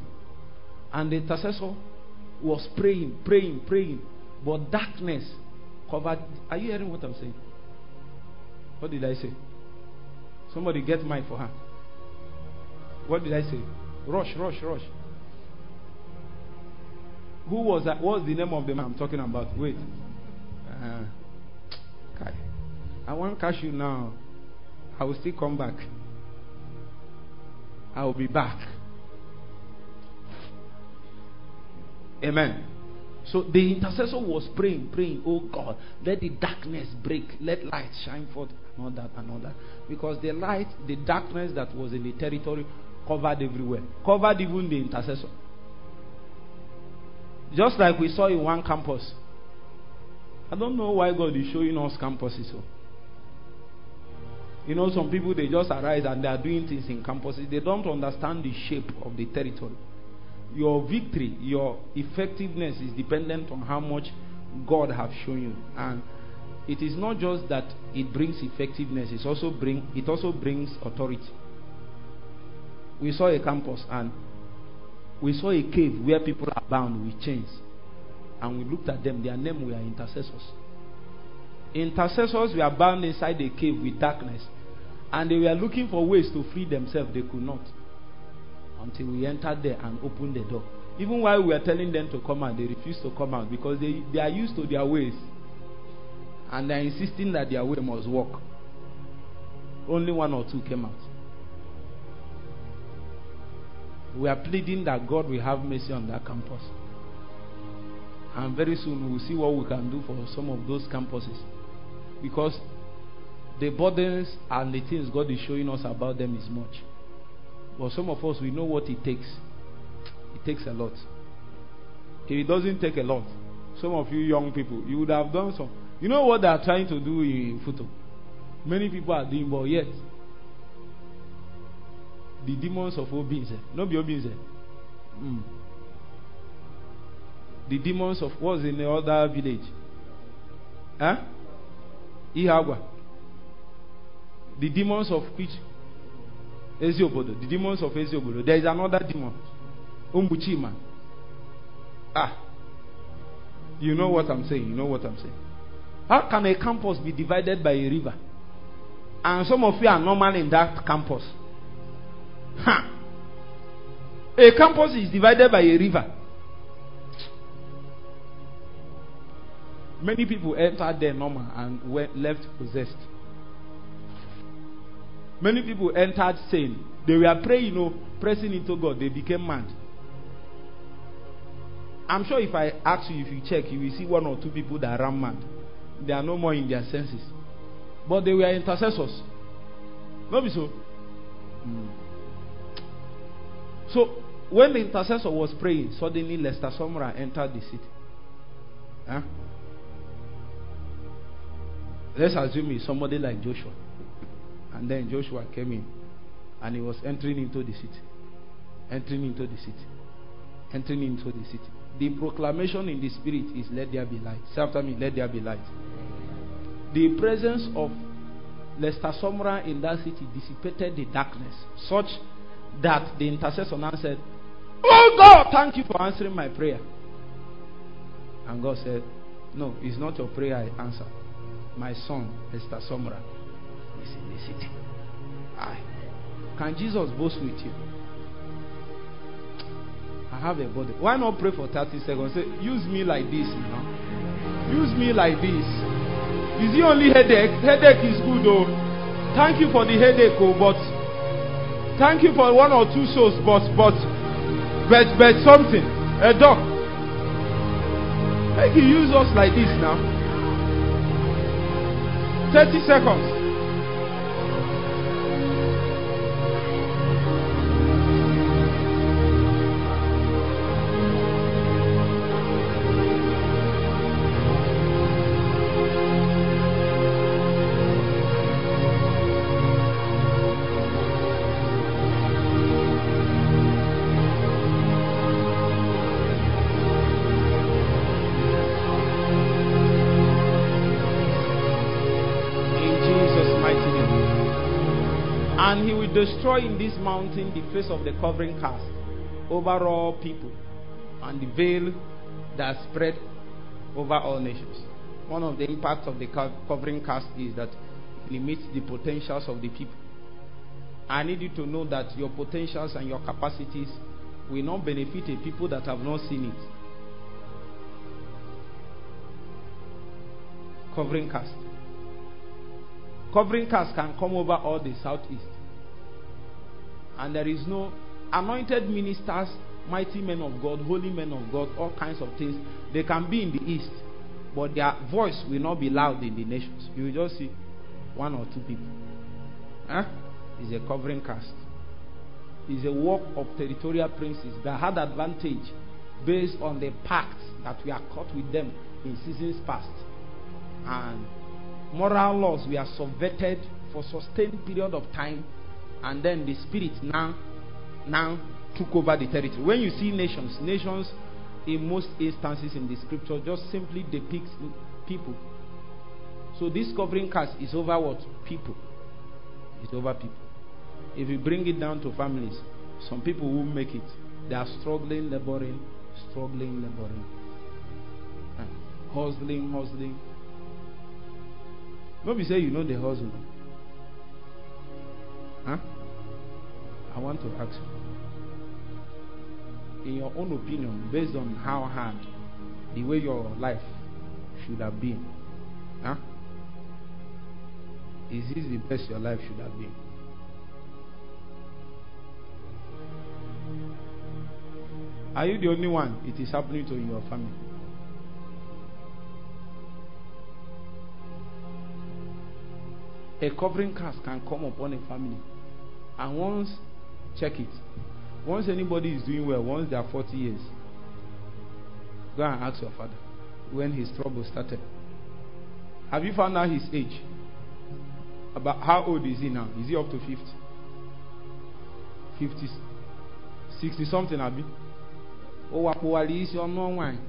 And the intercessor was praying, praying, praying. But darkness covered. Are you hearing what I'm saying? What did I say? Somebody get mic for her. What did I say? Rush, rush, rush. Who was that? What's the name of the man I'm talking about? Wait. Uh, okay. I won't catch you now. I will still come back. I will be back. Amen. So the intercessor was praying, praying, oh God, let the darkness break, let light shine forth, and all that, and all that. Because the light, the darkness that was in the territory covered everywhere, covered even the intercessor. Just like we saw in one campus. I don't know why God is showing us campuses. So. You know, some people they just arise and they are doing things in campuses. They don't understand the shape of the territory. Your victory, your effectiveness is dependent on how much God have shown you. And it is not just that it brings effectiveness, it also bring it also brings authority. We saw a campus and we saw a cave where people are bound with chains. And we looked at them, their name were intercessors. Intercessors were bound inside a cave with darkness. And they were looking for ways to free themselves. They could not. Until we entered there and opened the door. Even while we were telling them to come out, they refused to come out because they, they are used to their ways. And they're insisting that their way must work. Only one or two came out. We are pleading that God will have mercy on that campus. And very soon we will see what we can do for some of those campuses. Because the burdens and the things God is showing us about them is much. But some of us, we know what it takes. It takes a lot. It doesn't take a lot, some of you young people, you would have done some. You know what they are trying to do in Futo? Many people are doing, but yet, the demons of Obinze, not Obinze. Mm. The demons of what's in the other village? Huh? Ihagwa. The demons of which? Eziobodo. The demons of Eziobodo. There is another demon. Umuchima. Ah. You know what I'm saying. You know what I'm saying. How can a campus be divided by a river? And some of you are normal in that campus. Ha. A campus is divided by a river. Many people entered there normal and went left possessed. Many people entered sane. They were praying, you know, pressing into God. They became mad. I'm sure if I ask you, if you check, you will see one or two people that ran mad. They are no more in their senses. But they were intercessors. Not be so. Mm. So when the intercessor was praying, suddenly Lester Sumrall entered the city. Huh? Let's assume it's somebody like Joshua. And then Joshua came in and he was entering into the city. Entering into the city. Entering into the city. The proclamation in the spirit is let there be light. Say after me, let there be light. The presence of Lester Sumrall in that city dissipated the darkness such that the intercessor now said, Oh God, thank you for answering my prayer. And God said, No, it's not your prayer I answer. My son, Lester Sumrall, is in the city. I can Jesus boast with you? I have a body. Why not pray for 30 seconds? Say, use me like this, know. Use me like this. Is it only headache? Headache is good though. Thank you for the headache, oh, but thank you for one or two souls, but but but but something. A dog. Make you use us like this now. 30 seconds. Mountain the face of the covering cast over all people and the veil that spread over all nations. One of the impacts of the covering cast is that it limits the potentials of the people. I need you to know that your potentials and your capacities will not benefit a people that have not seen it. Covering cast. Covering cast can come over all the southeast. And there is no anointed ministers, mighty men of God, holy men of God, all kinds of things. They can be in the east, but their voice will not be loud in the nations. You will just see one or two people. Huh? It's a covering cast. It's a work of territorial princes that had advantage based on the pact that we are caught with them in seasons past. And moral laws we are subverted for sustained period of time and then the spirit now now took over the territory. When you see nations nations in most instances in the scripture just simply depicts people. So this covering cast is over what? People. It's over people. If you bring it down to families some people will make it. They are struggling laboring struggling laboring. Hustling hustling. Maybe say you know the hustle. Huh? I want to ask you. In your own opinion, based on how hard the way your life should have been, huh? Is this the best your life should have been? Are you the only one it is happening to in your family? a covering cast can come upon a family. And once, check it. Once anybody is doing well, once they are 40 years, go and ask your father when his trouble started. Have you found out his age? About how old is he now? Is he up to 50? 50, 60 something, Abi? Oh, what is your no wine?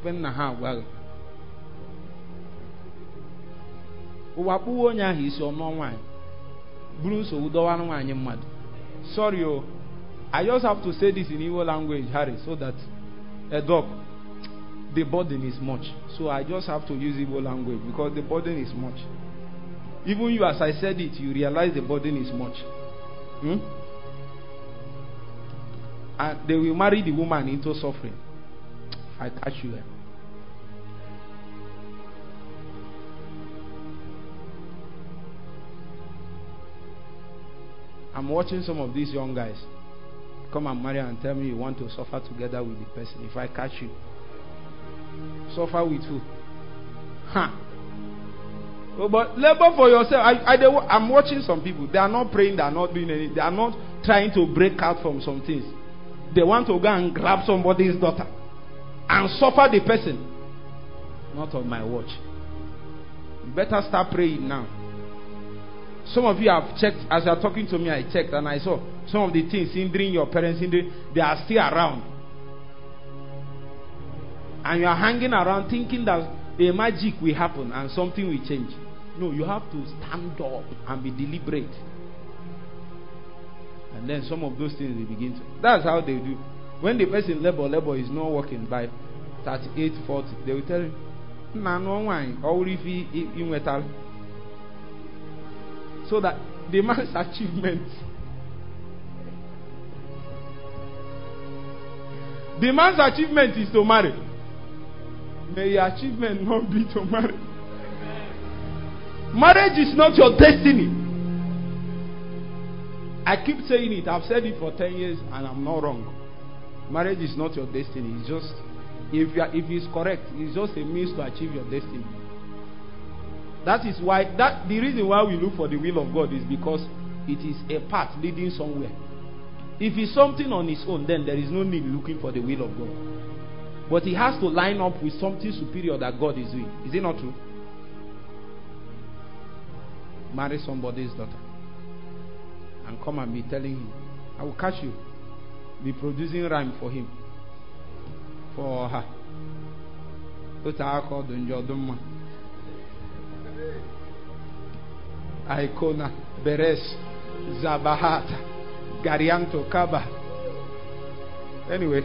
Even na well. kpụwa onye ahụ isi ọnụọ nwaanyị sorry o i just have to say this in Igbo language Harry so that a dog the burden is much. So i just have to use Igbo language because the burden is much. Even you as i said it you realize the burden is much. Hmm? and they will marry the woman into suffering. I catch you there I'm watching some of these young guys come and marry and tell me you want to suffer together with the person. If I catch you, suffer with who? Huh. Oh, but labor for yourself. I, I, am watching some people. They are not praying. They are not doing anything. They are not trying to break out from some things. They want to go and grab somebody's daughter and suffer the person. Not on my watch. You better start praying now. Some of you have checked, as you are talking to me, I checked and I saw some of the things hindering your parents, hindering, they are still around. And you are hanging around thinking that a magic will happen and something will change. No, you have to stand up and be deliberate. And then some of those things will begin to. That's how they do. When the person labor, labor is not working by 38, 40, they will tell you, nah, no one, or if he, metal so that the man's achievement. The man's achievement is to marry. May your achievement not be to marry. Marriage is not your destiny. I keep saying it. I've said it for 10 years and i'm not wrong. Marriage is not your destiny. It's just if you are, if it's correct it's just a means to achieve your destiny that is why that the reason why we look for the will of God is because it is a path leading somewhere. If it's something on its own, then there is no need looking for the will of God. But it has to line up with something superior that God is doing. Is it not true? Marry somebody's daughter and come and be telling him, I will catch you. Be producing rhyme for him. For her. Icona, Beres, Zabahata, Garianto, Kaba. Anyway.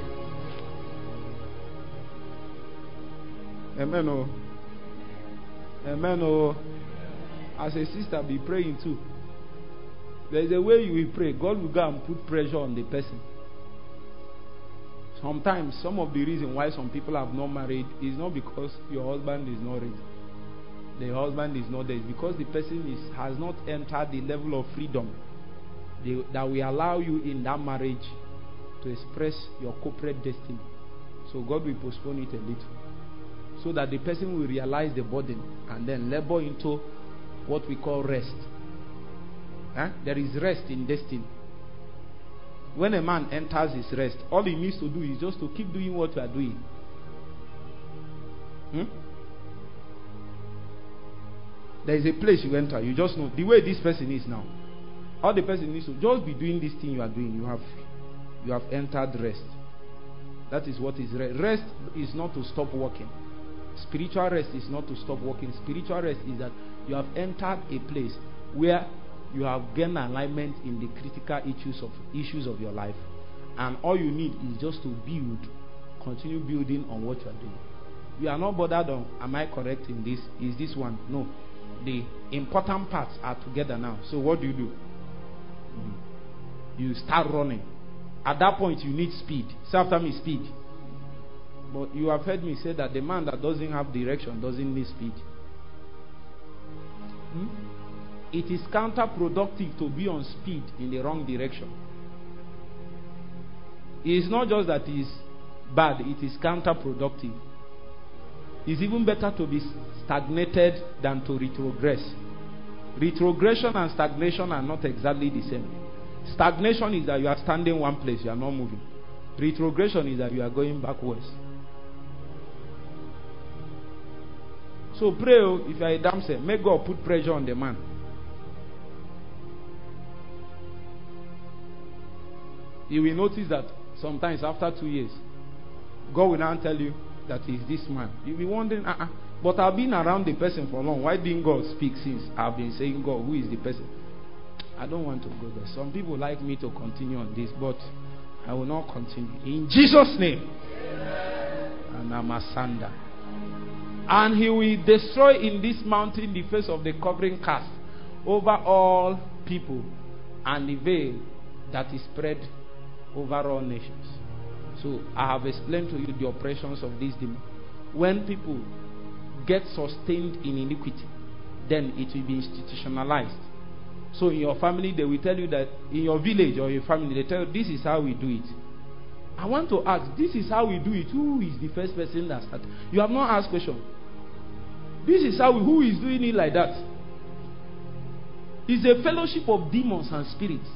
Amen. Oh. Amen. Oh. As a sister, be praying too. There is a way you will pray. God will go and put pressure on the person. Sometimes, some of the reason why some people have not married is not because your husband is not ready. The husband is not there. Because the person is, has not entered the level of freedom that will allow you in that marriage to express your corporate destiny. So God will postpone it a little. So that the person will realize the burden and then labor into what we call rest. Huh? There is rest in destiny. When a man enters his rest, all he needs to do is just to keep doing what you are doing. Hmm? There is a place you enter, you just know the way this person is now. All the person needs to just be doing this thing you are doing. You have you have entered rest. That is what is rest. Rest is not to stop working. Spiritual rest is not to stop working. Spiritual rest is that you have entered a place where you have gained alignment in the critical issues of issues of your life. And all you need is just to build, continue building on what you are doing. You are not bothered on am I correct in this? Is this one? No. The important parts are together now. So what do you do? You start running. At that point, you need speed. Say after me, speed. But you have heard me say that the man that doesn't have direction doesn't need speed. Hmm? It is counterproductive to be on speed in the wrong direction. It is not just that it is bad, it is counterproductive. It's even better to be stagnated than to retrogress. Retrogression and stagnation are not exactly the same. Stagnation is that you are standing one place, you are not moving. Retrogression is that you are going backwards. So pray oh, if you are a damsel, may God put pressure on the man. You will notice that sometimes after two years, God will now tell you that he's this man. You'll be wondering, uh-uh. But I've been around the person for long. Why didn't God speak since I've been saying, God, who is the person? I don't want to go there. Some people like me to continue on this, but I will not continue. In Jesus' name. And I'm asunder. And he will destroy in this mountain the face of the covering cast over all people and the veil that is spread over all nations. So I have explained to you the oppressions of this demon. When people get sustained in iniquity, then it will be institutionalized. So in your family, they will tell you that in your village or your family, they tell you this is how we do it. I want to ask, this is how we do it. Who is the first person that started? You have not asked question. This is how we, who is doing it like that? It's a fellowship of demons and spirits.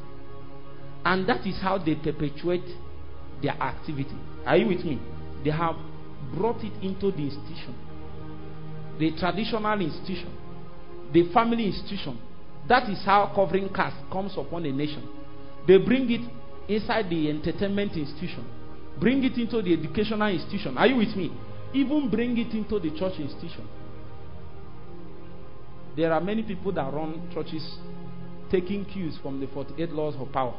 And that is how they perpetuate their activity. Are you with me? They have brought it into the institution, the traditional institution, the family institution. That is how covering cast comes upon a nation. They bring it inside the entertainment institution, bring it into the educational institution. Are you with me? Even bring it into the church institution. There are many people that run churches taking cues from the 48 laws of power.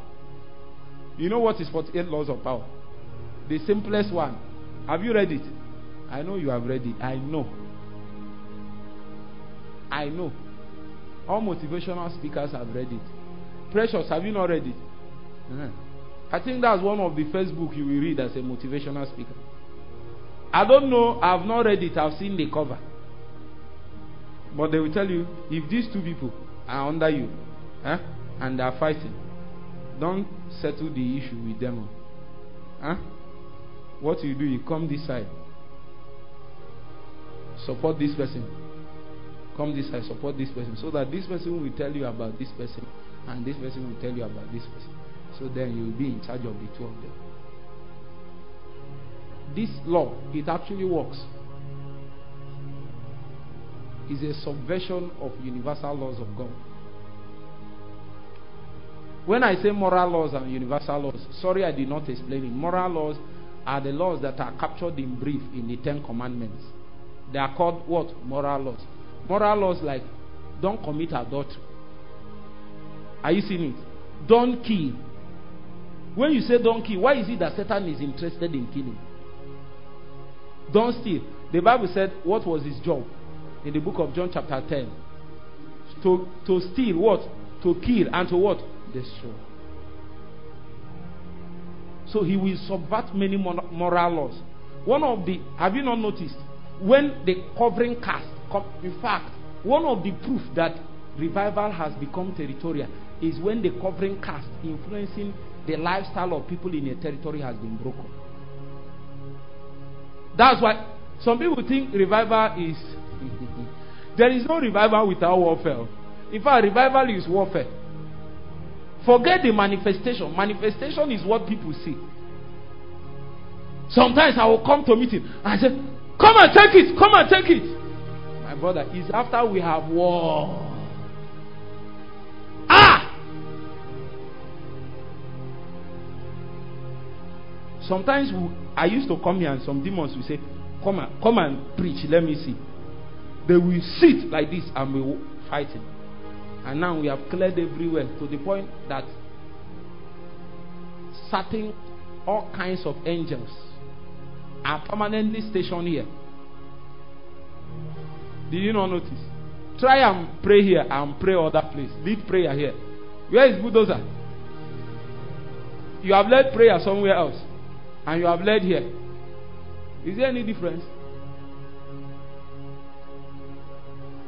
You know what is 48 laws of power? The simplest one. Have you read it? I know you have read it. I know. I know. All motivational speakers have read it. Precious, have you not read it? Uh-huh. I think that's one of the first book you will read as a motivational speaker. I don't know, I've not read it, I've seen the cover. But they will tell you if these two people are under you eh, and they are fighting, don't settle the issue with them. Huh? What you do, you come this side, support this person. Come this side, support this person. So that this person will tell you about this person, and this person will tell you about this person. So then you will be in charge of the two of them. This law, it actually works. Is a subversion of universal laws of God. When I say moral laws and universal laws, sorry I did not explain it. Moral laws are the laws that are captured in brief in the Ten Commandments. They are called what? Moral laws. Moral laws like don't commit adultery. Are you seeing it? Don't kill. When you say don't kill, why is it that Satan is interested in killing? Don't steal. The Bible said, what was his job? In the book of John, chapter 10. To, to steal what? To kill and to what? Destroy. So he will subvert many moral laws. One of the, have you not noticed? When the covering cast, in fact, one of the proof that revival has become territorial is when the covering cast influencing the lifestyle of people in a territory has been broken. That's why some people think revival is. there is no revival without warfare. In fact, revival is warfare. Forget the manifestation. Manifestation is what people see. Sometimes I will come to a meeting and say, Come and take it, come and take it. My brother, is after we have war. Ah! Sometimes we, I used to come here and some demons will say, Come and come and preach, let me see. They will sit like this and we fighting. And now we have cleared everywhere to the point that certain all kinds of angels are permanently stationed here. Did you not notice? Try and pray here and pray other place. Lead prayer here. Where is bulldozer? You have led prayer somewhere else, and you have led here. Is there any difference?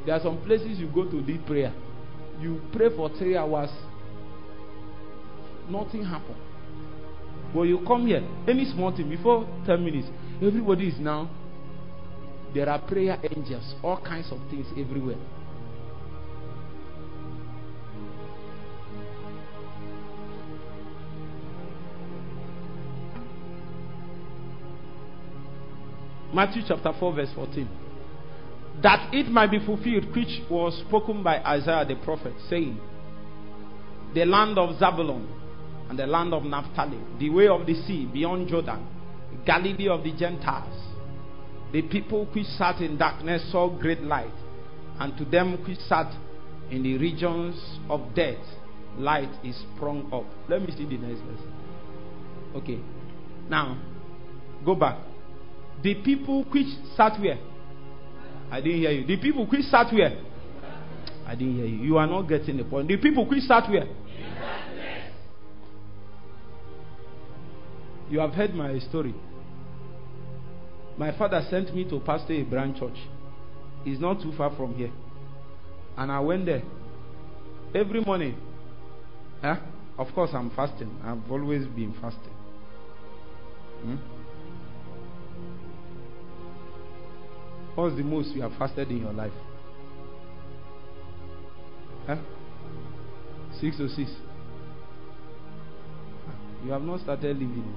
There are some places you go to lead prayer. You pray for three hours, nothing happens. But you come here, any small thing, before 10 minutes, everybody is now. There are prayer angels, all kinds of things everywhere. Matthew chapter 4, verse 14. That it might be fulfilled, which was spoken by Isaiah the prophet, saying, The land of Zabulon and the land of Naphtali, the way of the sea beyond Jordan, Galilee of the Gentiles. The people which sat in darkness saw great light, and to them which sat in the regions of death, light is sprung up. Let me see the next verse. Okay. Now, go back. The people which sat where? I didn't hear you. The people which sat where? I didn't hear you. You are not getting the point. The people which sat where? You have heard my story. My father sent me to pastor a branch church. It's not too far from here. And I went there. Every morning. Eh? Of course, I'm fasting. I've always been fasting. Hmm? What's the most you have fasted in your life? Huh? Six or six? You have not started living.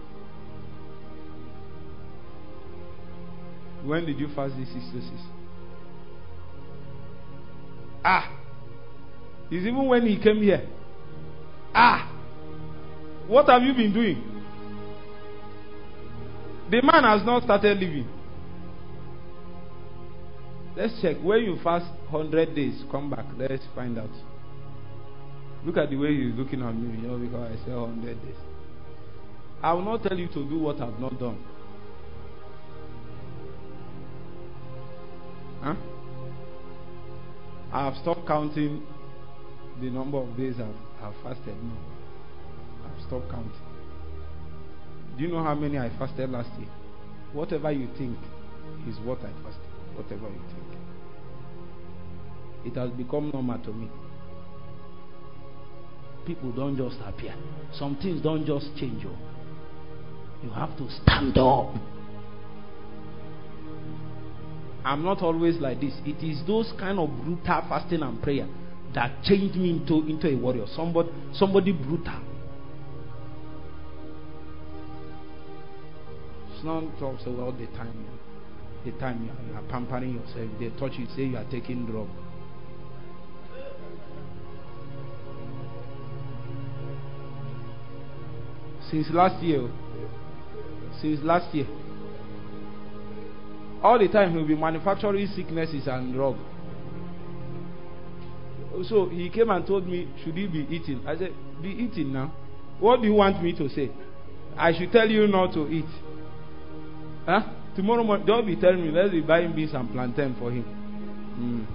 When did you fast this six to? Ah! It's even when he came here. Ah! What have you been doing? The man has not started living. Let's check. When you fast 100 days, come back. Let's find out. Look at the way he's looking at me, you know, because I said 100 days. I will not tell you to do what I've not done. Huh? I have stopped counting the number of days I've, I've fasted. No. I've stopped counting. Do you know how many I fasted last year? Whatever you think is what I fasted. Whatever you think. It has become normal to me. People don't just appear. Some things don't just change you. You have to stand up. I'm not always like this. It is those kind of brutal fasting and prayer that changed me into, into a warrior. Somebody, somebody brutal. It's not talks all the time. The time you are, you are pampering yourself. They touch you, say you are taking drug. Since last year, since last year, all the time he'll be manufacturing sicknesses and drug. So he came and told me, should he be eating? I said, be eating now. What do you want me to say? I should tell you not to eat. Huh? Tomorrow morning, don't be telling me, let's be buying beans and plantain for him. Mm.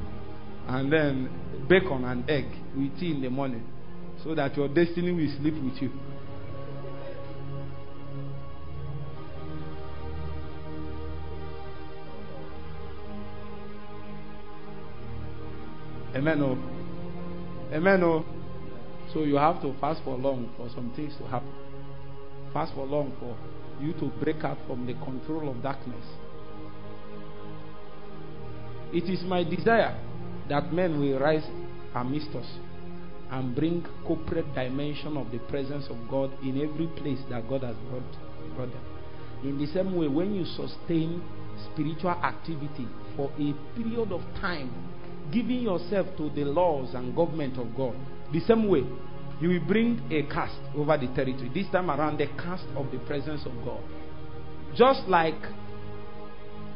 And then bacon and egg with tea in the morning. So that your destiny will sleep with you. Amen. Oh. Amen. Oh. So you have to fast for long for some things to happen. Fast for long for you to break out from the control of darkness. It is my desire that men will rise amidst us and bring corporate dimension of the presence of God in every place that God has brought, brought them. In the same way, when you sustain spiritual activity for a period of time giving yourself to the laws and government of God. The same way, you will bring a cast over the territory. This time around, the cast of the presence of God. Just like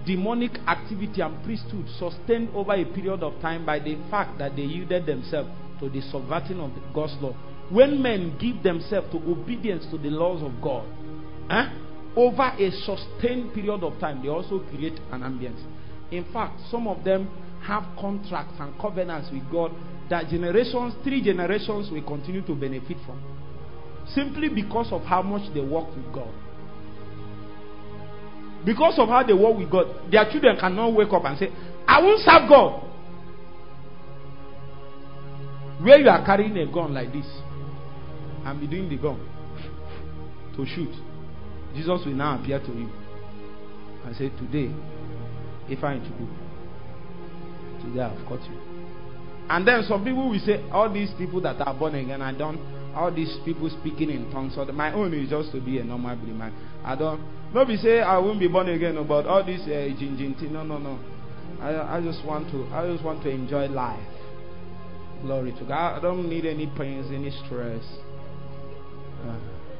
demonic activity and priesthood sustained over a period of time by the fact that they yielded themselves to the subverting of God's law. When men give themselves to obedience to the laws of God, eh, over a sustained period of time, they also create an ambience. In fact, some of them have contracts and covenants with God that generations, three generations, will continue to benefit from. Simply because of how much they work with God. Because of how they work with God, their children cannot wake up and say, I won't serve God. Where you are carrying a gun like this and be doing the gun to shoot, Jesus will now appear to you and say, Today, if I do Today I've caught you. And then some people will say, all these people that are born again, I don't, all these people speaking in tongues, so my own is just to be a normal believer. I don't, nobody say I won't be born again, about all this uh, thing. No, no, no. I, I just want to, I just want to enjoy life. Glory to God. I don't need any pains, any stress. Uh,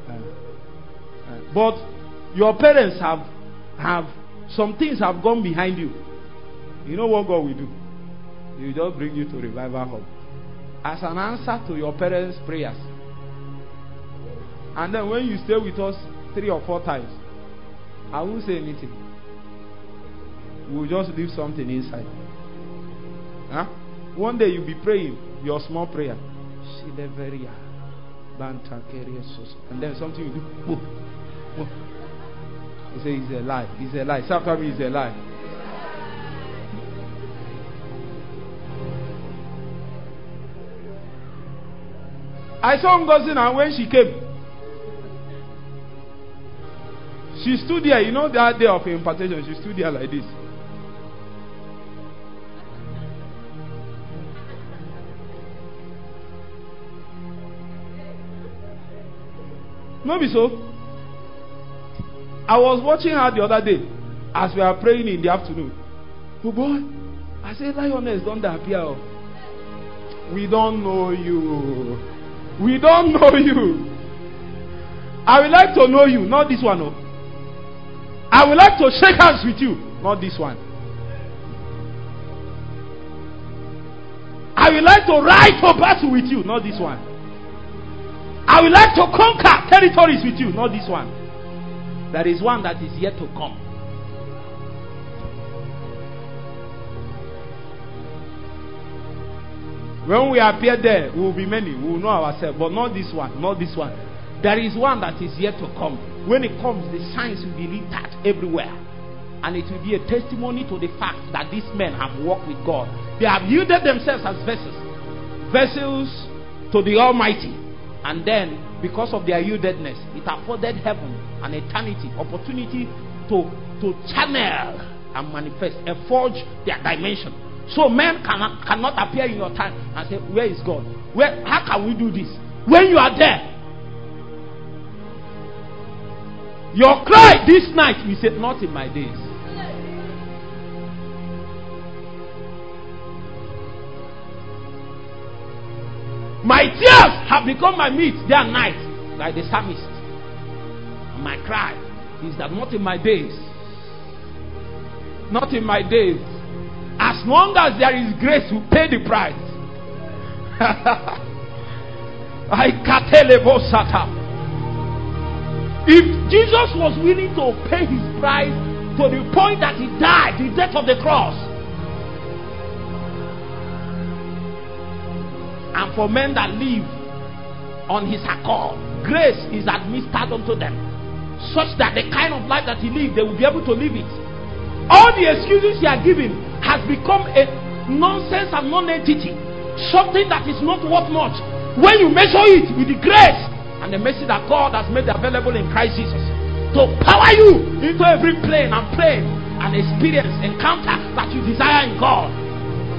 uh, uh. But your parents have, have, some things have gone behind you. You know what God will do? He will just bring you to revival hub as an answer to your parents' prayers. And then when you stay with us three or four times, I won't say anything. We'll just leave something inside. Huh? One day you'll be praying your small prayer. And then something you do. He says, It's a lie. It's a lie. Sometimes it's a lie. I saw Ngozi now when she came. She stood there, you know, that day of impartation, she stood there like this. Maybe so. I was watching her the other day as we are praying in the afternoon. Oh boy, I said, Lioness, don't appear. We don't know you. We don't know you. I would like to know you, not this one. Oh. I would like to shake hands with you, not this one. I would like to ride for battle with you, not this one. I would like to conquer territories with you, not this one. There is one that is yet to come. When we appear there, we will be many. We will know ourselves. But not this one. Not this one. There is one that is yet to come. When it comes, the signs will be lit everywhere. And it will be a testimony to the fact that these men have walked with God. They have yielded themselves as vessels. Vessels to the Almighty. And then, because of their yieldedness, it afforded heaven and eternity opportunity to, to channel and manifest and forge their dimension so men cannot, cannot appear in your time and say, Where is God? Where how can we do this? When you are there. Your cry this night, we said, Not in my days. My tears have become my meat day and night, like the psalmist. My cry is that not in my days. Not in my days as long as there is grace, we pay the price. I. If Jesus was willing to pay his price to the point that he died, the death of the cross, and for men that live on his accord, grace is administered unto them, such that the kind of life that he lived, they will be able to live it. All the excuses you are giving has become a nonsense and non-entity, something that is not worth much. When you measure it with the grace and the mercy that God has made available in Christ Jesus to power you into every plane and plane and experience, encounter that you desire in God.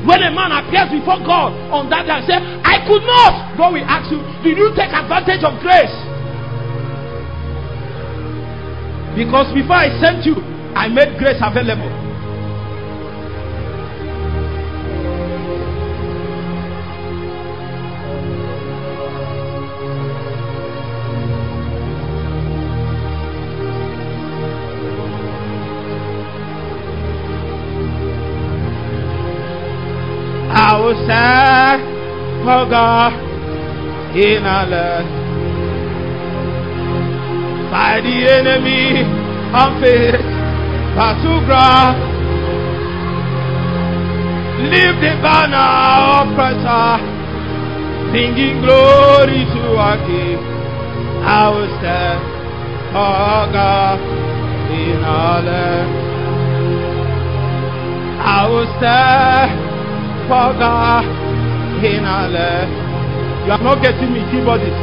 When a man appears before God on that day and say, I could not, God will ask you, Did you take advantage of grace? Because before I sent you, I made grace available. I will stand for God in our land. Fight the enemy unfit, battle ground. Lift the banner of Christ, singing glory to our King. I will stand for God in our land. I will stand for God in our land. You are not getting me, keyboardist.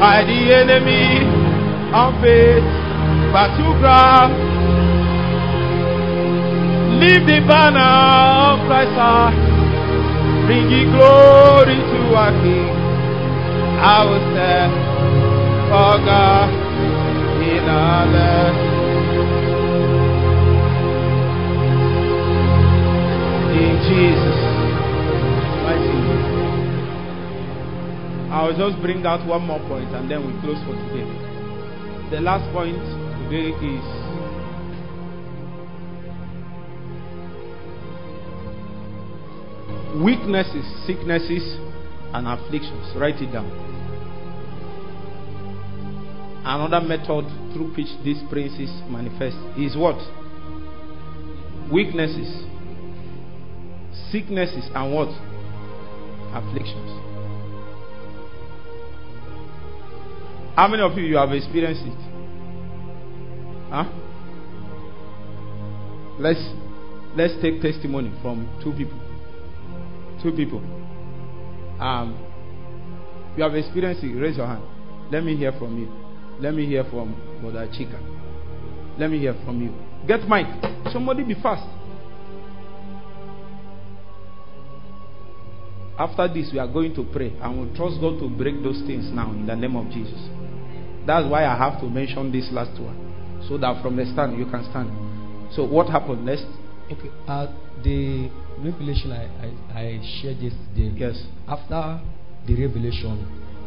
By the enemy unfit, battle ground. Leave the banner of Christ high, bringing glory to our King. I will stand for God in our land. In Jesus' mighty. I will just bring out one more point and then we close for today. The last point today is weaknesses, sicknesses, and afflictions. Write it down. Another method through which these princes manifest is what? Weaknesses, sicknesses, and what? Afflictions. How many of you you have experienced it? Huh? Let's let's take testimony from two people. Two people. Um, you have experienced it. Raise your hand. Let me hear from you. Let me hear from Mother Chika. Let me hear from you. Get mic. Somebody be fast. After this, we are going to pray and we'll trust God to break those things now in the name of Jesus. That's why I have to mention this last one. So that from the stand you can stand. So what happened next? Okay. Uh, the revelation I, I, I shared yesterday. Yes. After the revelation,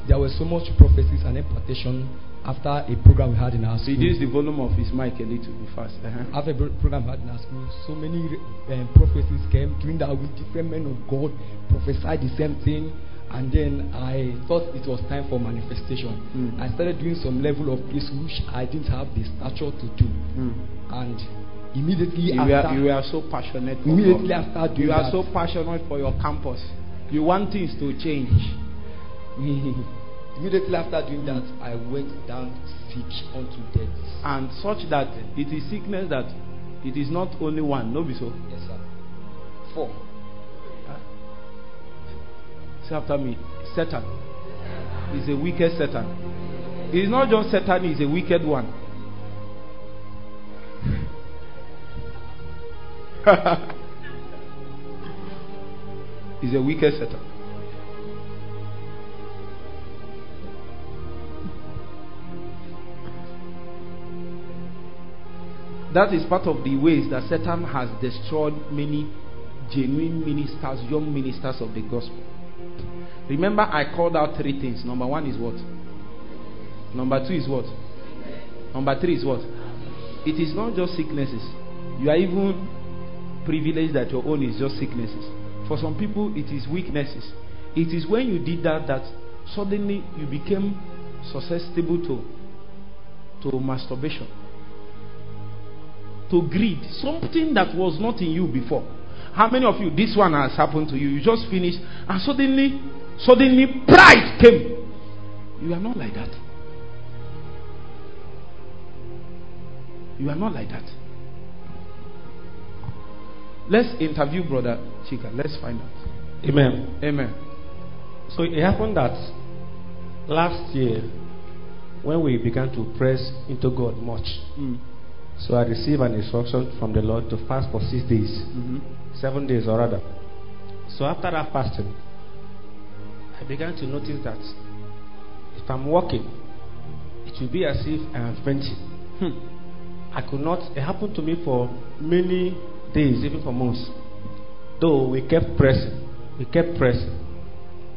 there was so much prophecies and impartation after a program we had in our school. Reduce the volume of his mic a little bit fast. Uh-huh. After a pro- program we had in our school, so many um, prophecies came during that week. Different men of God prophesied the same thing. And then I thought it was time for manifestation. Mm. I started doing some level of praise which I didn't have the stature to do. Mm. And immediately You, after, are, you are so passionate. immediately after doing You are that, so passionate for your campus. You want things to change. immediately after doing that, I went down sick unto death. and such that it is sickness that it is not only one. No, be so. Yes, sir. Four. Say after me. Satan is a wicked Satan. It is not just Satan, is a wicked one. He's a wicked Satan. That is part of the ways that Satan has destroyed many genuine ministers, young ministers of the gospel. Remember, I called out three things. Number one is what? Number two is what? Number three is what? It is not just sicknesses. You are even privileged that your own is just sicknesses. For some people, it is weaknesses. It is when you did that that suddenly you became susceptible to to masturbation, to greed, something that was not in you before. How many of you, this one has happened to you? You just finished, and suddenly, suddenly, pride came. You are not like that. You are not like that. Let's interview Brother Chika. Let's find out. Amen. Amen. So it happened that last year, when we began to press into God much, Mm. so I received an instruction from the Lord to fast for six days, Mhm. seven days or rather. So after that fasting, I began to notice that if I'm walking, it will be as if I am fainting. Hmm. I could not. It happened to me for many days, even for months. Though we kept pressing, we kept pressing,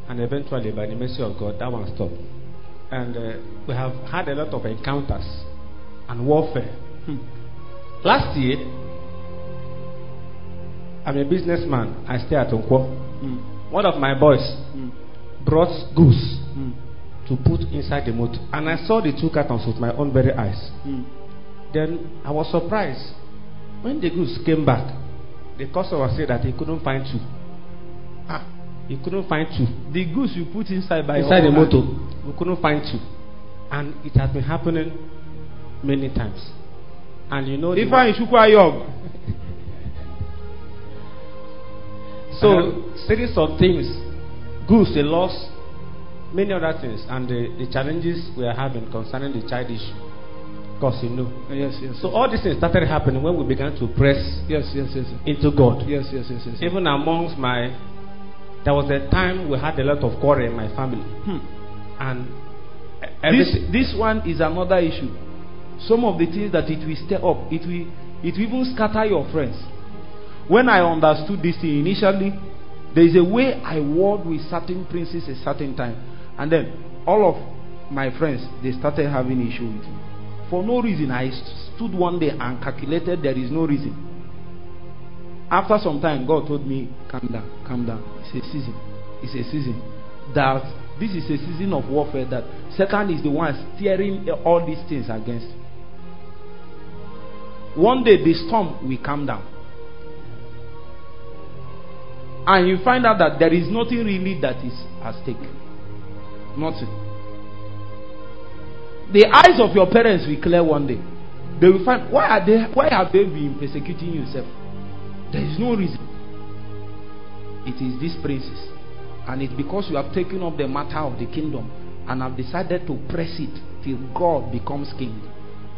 and eventually, by the mercy of God, that one stopped. And uh, we have had a lot of encounters and warfare. Hmm. Last year, I'm a businessman. I stay at Onkwo. Mm. One of my boys Mm. brought goose Mm. to put inside the motor, and I saw the two cartons with my own very eyes. Then I was surprised when the goods came back. The customer said that he couldn't find two. Ah, He couldn't find two the goose you put inside by inside the motor. We couldn't find two, and it has been happening many times. And you know, Ifeanyi Chukwuyayog. so series of things, goods, the loss, many other things, and the, the challenges we are having concerning the child issue. Because you know, Yes, yes. so all these things started happening when we began to press yes, yes, yes, yes. into God. Yes, yes, yes, yes. yes. Even amongst my, there was a time we had a lot of quarrel in my family, Hmm. and This, everything. this one is another issue. Some of the things that it will stir up, it will, it will even scatter your friends. When I understood this thing initially, there is a way I worked with certain princes a certain time, and then all of my friends they started having issue with me. For no reason, I stood one day and calculated there is no reason. After some time, God told me, "Calm down, calm down. It's a season. It's a season that this is a season of warfare. That Satan is the one steering all these things against." One day, the storm will calm down, and you find out that there is nothing really that is at stake. Nothing. The eyes of your parents will clear one day. They will find why are they why have they been persecuting yourself? There is no reason. It is these princes. And it's because you have taken up the matter of the kingdom and have decided to press it till God becomes king.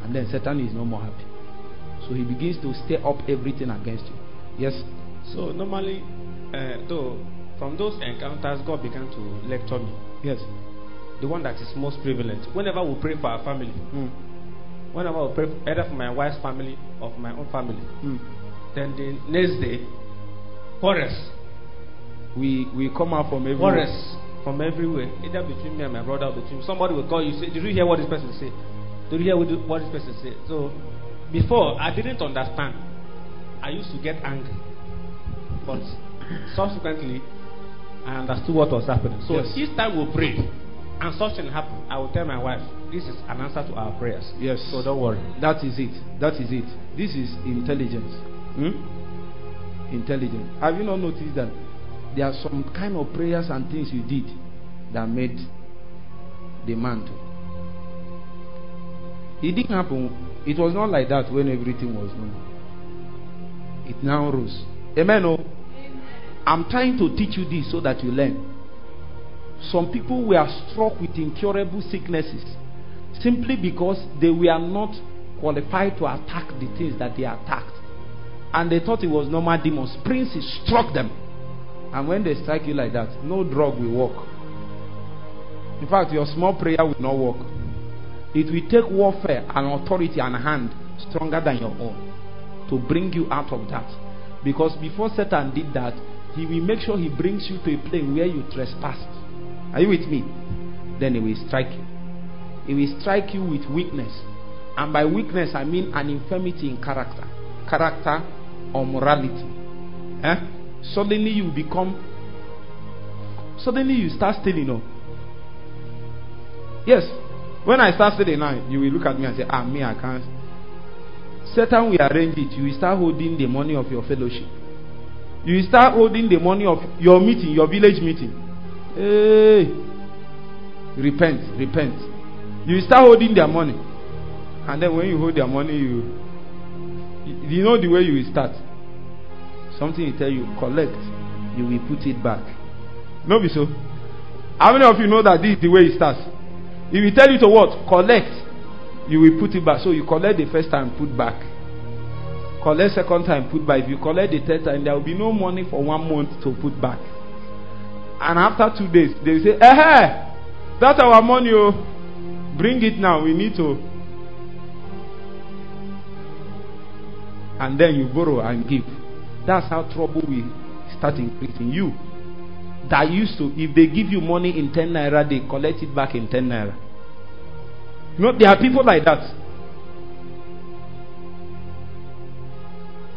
And then Satan is no more happy. So he begins to stir up everything against you. Yes. So normally, uh, though, from those encounters, God began to lecture me. Yes. The one that is most prevalent. Whenever we pray for our family, Mm. whenever we pray either for my wife's family or for my own family, Mm. then the next day, quarrels, We we come out from every quarrels from everywhere, either between me and my brother or between somebody will call you say, "Did you hear what this person say? Did you hear what what this person say?" So before I didn't understand. I used to get angry, but subsequently I understood what was happening. So Yes. each time we pray and something happened, I will tell my wife, "This is an answer to our prayers." Yes. So don't worry. That is it. That is it. This is intelligence. Hmm? Intelligence. Have you not noticed that there are some kind of prayers and things you did that made the man to? It didn't happen. It was not like that when everything was normal. It now rose. Amen. Oh. I'm trying to teach you this so that you learn. Some people were struck with incurable sicknesses simply because they were not qualified to attack the things that they attacked. And they thought it was normal demons. Princes struck them. And when they strike you like that, no drug will work. In fact, your small prayer will not work. It will take warfare and authority and a hand stronger than your own to bring you out of that. Because before Satan did that, he will make sure he brings you to a plane where you trespassed. Are you with me? Then he will strike you. He will strike you with weakness. And by weakness, I mean an infirmity in character, character or morality. Eh? Suddenly you become, suddenly you start stealing. Oh. Yes, When I start studying now, you will look at me and say, Ah, me, I can't. Satan will arrange it. You will start holding the money of your fellowship. You will start holding the money of your meeting, your village meeting. Hey, repent, repent. You will start holding their money. And then when you hold their money, you, you know the way you will start. Something will tell you, collect, you will put it back. No, be so. How many of you know that this is the way it starts? He tell you to what? Collect, you will put it back. So you collect the first time, put back. Collect second time, put back. If you collect the third time, there will be no money for one month to put back. And after two days, they say, eh, eh that's our money, oh. Bring it now. We need to. And then you borrow and give. That's how trouble will start increasing. You that used to, if they give you money in 10 naira, they collect it back in 10 naira. You know, there are people like that.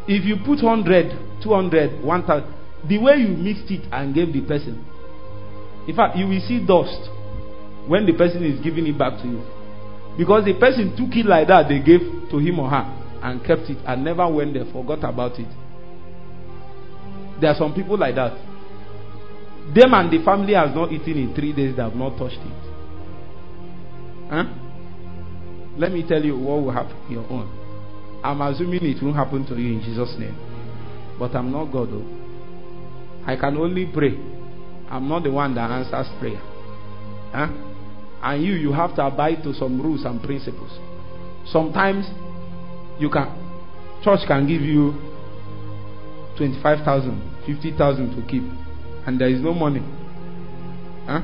If you put 100, 200, 1000, the way you mixed it and gave the person, in fact, you will see dust when the person is giving it back to you. Because the person took it like that, they gave to him or her and kept it and never went there, forgot about it. There are some people like that. Them and the family has not eaten in three days, they have not touched it. Huh? Let me tell you what will happen your own. I'm assuming it won't happen to you in Jesus' name. But I'm not God though. I can only pray. I'm not the one that answers prayer. Huh? And you, you have to abide to some rules and principles. Sometimes you can church can give you 25,000, 50,000 to keep and there is no money. Huh?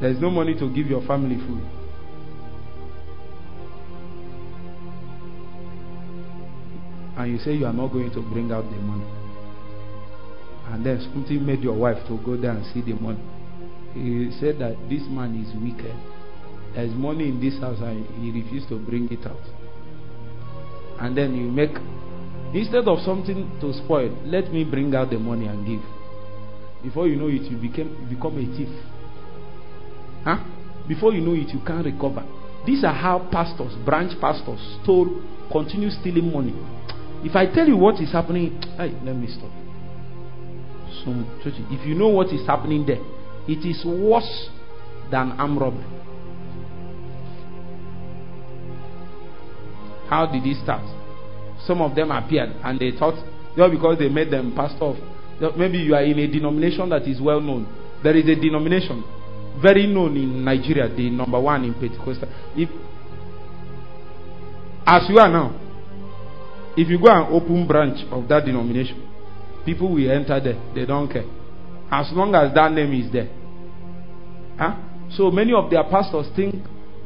There is no money to give your family food. And you say you are not going to bring out the money. And then something made your wife to go there and see the money. He said that this man is wicked. There is money in this house and he refused to bring it out. And then you make Instead of something to spoil, let me bring out the money and give. Before you know it, you became become a thief. Huh? Before you know it, you can't recover. These are how pastors, branch pastors, stole, continue stealing money. If I tell you what is happening, hey, let me stop. Some churches, if you know what is happening there, it is worse than armed robbery. How did it start? Some of them appeared and they thought, just because they made them pastor of, maybe you are in a denomination that is well known. There is a denomination very known in Nigeria, the number one in Pentecostal. If, as you are now, if you go and open branch of that denomination, people will enter there. They don't care. As long as that name is there. Huh? So many of their pastors think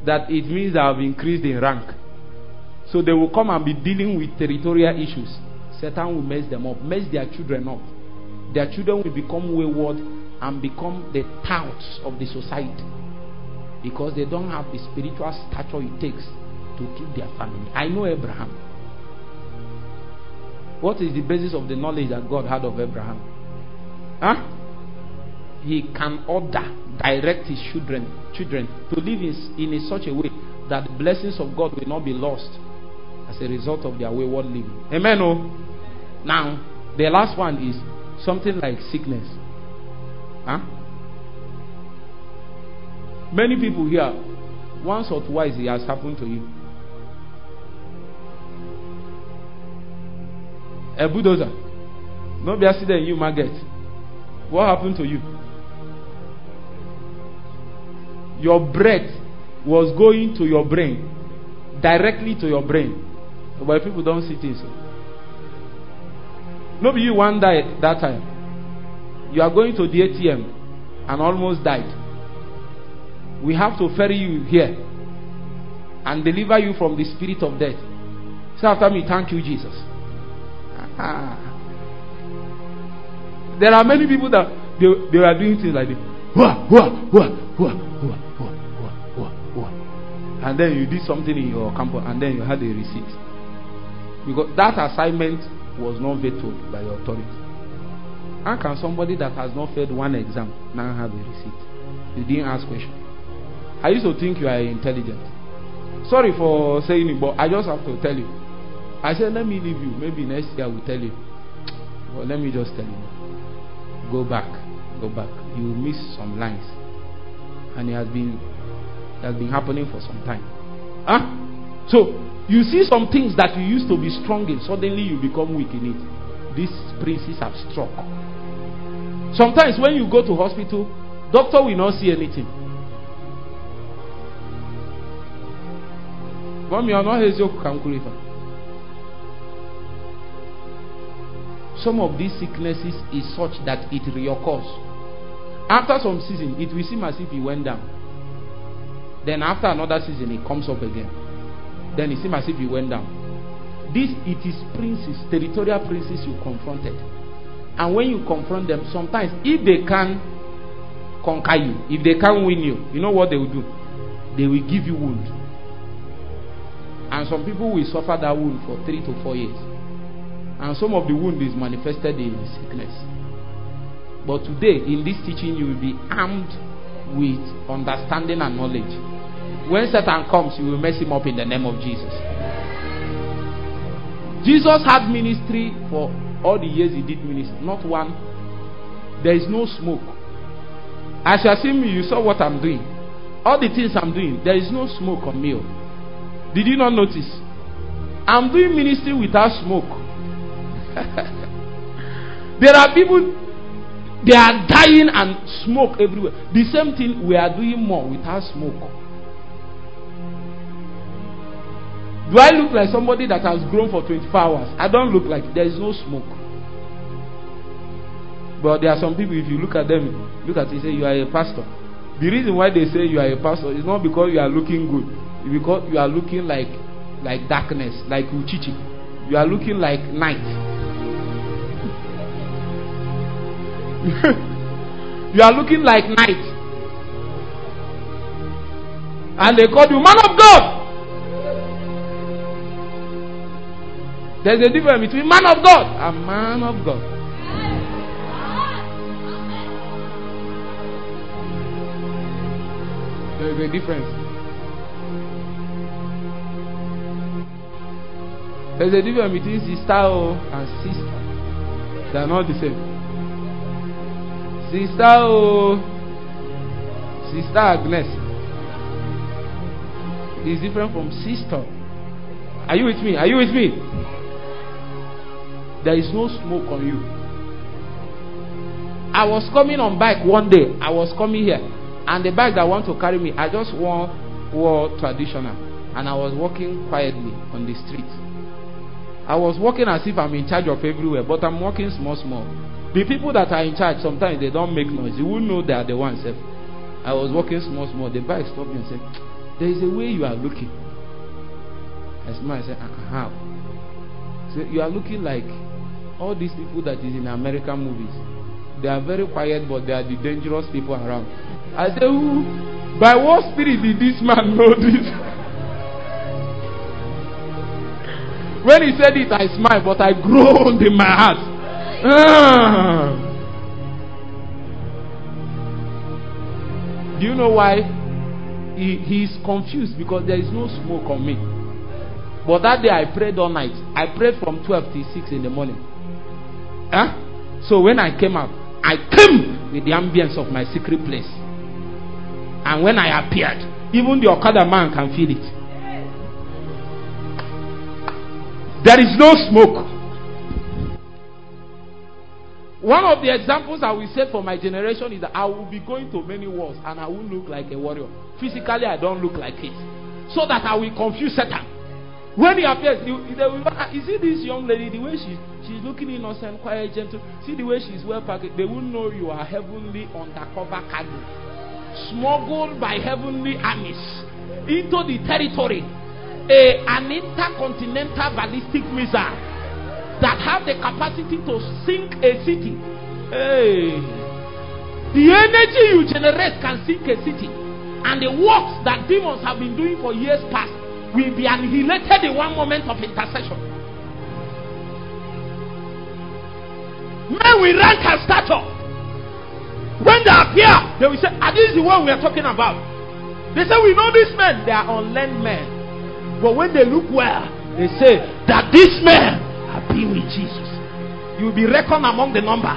that it means they have increased in rank. So they will come and be dealing with territorial issues. Satan will mess them up, mess their children up. Their children will become wayward and become the touts of the society because they don't have the spiritual stature it takes to keep their family. I know Abraham. What is the basis of the knowledge that God had of Abraham? Huh? He can order, direct his children, children to live in, in such a way that the blessings of God will not be lost as a result of their wayward living. Amen. Oh. Now, the last one is something like sickness. Huh? Many people here, once or twice it has happened to you. A bulldozer. No be accident you maggot. What happened to you? Your breath was going to your brain, directly to your brain. But people don't see things. Maybe you one died that time. You are going to the ATM and almost died. We have to ferry you here and deliver you from the spirit of death. Say after me, thank you, Jesus. There are many people that they, they are doing things like this. And then you did something in your campus and then you had a receipt. Because that assignment was not vetoed by the authority. How can somebody that has not failed one exam now have a receipt? You didn't ask question. I used to think you are intelligent. Sorry for saying it, but I just have to tell you. I said, let me leave you. Maybe next year I will tell you. But let me just tell you. Go back. Go back. You miss some lines. And it has been it has been happening for some time. Huh? So you see some things that you used to be strong in, suddenly you become weak in it. These princes have struck. Sometimes when you go to hospital, doctor will not see anything. Not Some of these sicknesses is such that it reoccurs. After some season, it will seem as if it went down. Then after another season, it comes up again. Then it seems as if it went down. This it is princes, territorial princes you confronted. And when you confront them, sometimes if they can conquer you, if they can win you, you know what they will do? They will give you wound. And some people will suffer that wound for three to four years. And some of the wound is manifested in sickness. But today, in this teaching, you will be armed with understanding and knowledge. When Satan comes, you will mess him up in the name of Jesus. Jesus had ministry for all the years he did ministry, not one. There is no smoke. As you seeing me, you saw what I'm doing. All the things I'm doing, there is no smoke on me. Did you not notice? I'm doing ministry without smoke. there are people, they are dying and smoke everywhere. The same thing we are doing more without smoke. Do I look like somebody that has grown for 24 hours? I don't look like there is no smoke. But there are some people, if you look at them, look at it, say you are a pastor. The reason why they say you are a pastor is not because you are looking good, it's because you are looking like like darkness, like uchichi. You are looking like night. you are looking like night. And they call you man of God. There's a difference between man of God and man of God. There's a difference. There's a difference between sister and sister. They are not the same. Sister oh, sister Agnes is different from sister. Are you with me? Are you with me? There is no smoke on you. I was coming on bike one day. I was coming here. And the bike that want to carry me, I just wore, wore traditional. And I was walking quietly on the street. I was walking as if I'm in charge of everywhere, but I'm walking small, small. The people that are in charge, sometimes they don't make noise. You won't know they are the ones. I was walking small, small. The bike stopped me and said, There is a way you are looking. I smiled. I said, uh, How? So you are looking like all these people that is in American movies, they are very quiet, but they are the dangerous people around. I say, who? By what spirit did this man know this? when he said it, I smiled, but I groaned in my heart. Do you know why? He, he is confused because there is no smoke on me. But that day I prayed all night. I prayed from 12 till 6 in the morning. Huh? So when I came out, I came with the ambience of my secret place. And when I appeared, even the Okada man can feel it. There is no smoke. One of the examples I will say for my generation is that I will be going to many wars and I will look like a warrior. Physically, I don't look like it. So that I will confuse Satan. When he appears, they will, ah, you see this young lady, the way she, she's looking innocent, quiet, gentle. See the way she's well packaged. They will know you are heavenly undercover cargo. Smuggled by heavenly armies into the territory. A, an intercontinental ballistic missile that have the capacity to sink a city. Hey. The energy you generate can sink a city. And the works that demons have been doing for years past will be annihilated in one moment of intercession. Men will rank and stature When they appear, they will say, Are this the one we are talking about? They say, We know these men. They are unlearned men. But when they look well, they say that these men have been with Jesus. You will be reckoned among the number.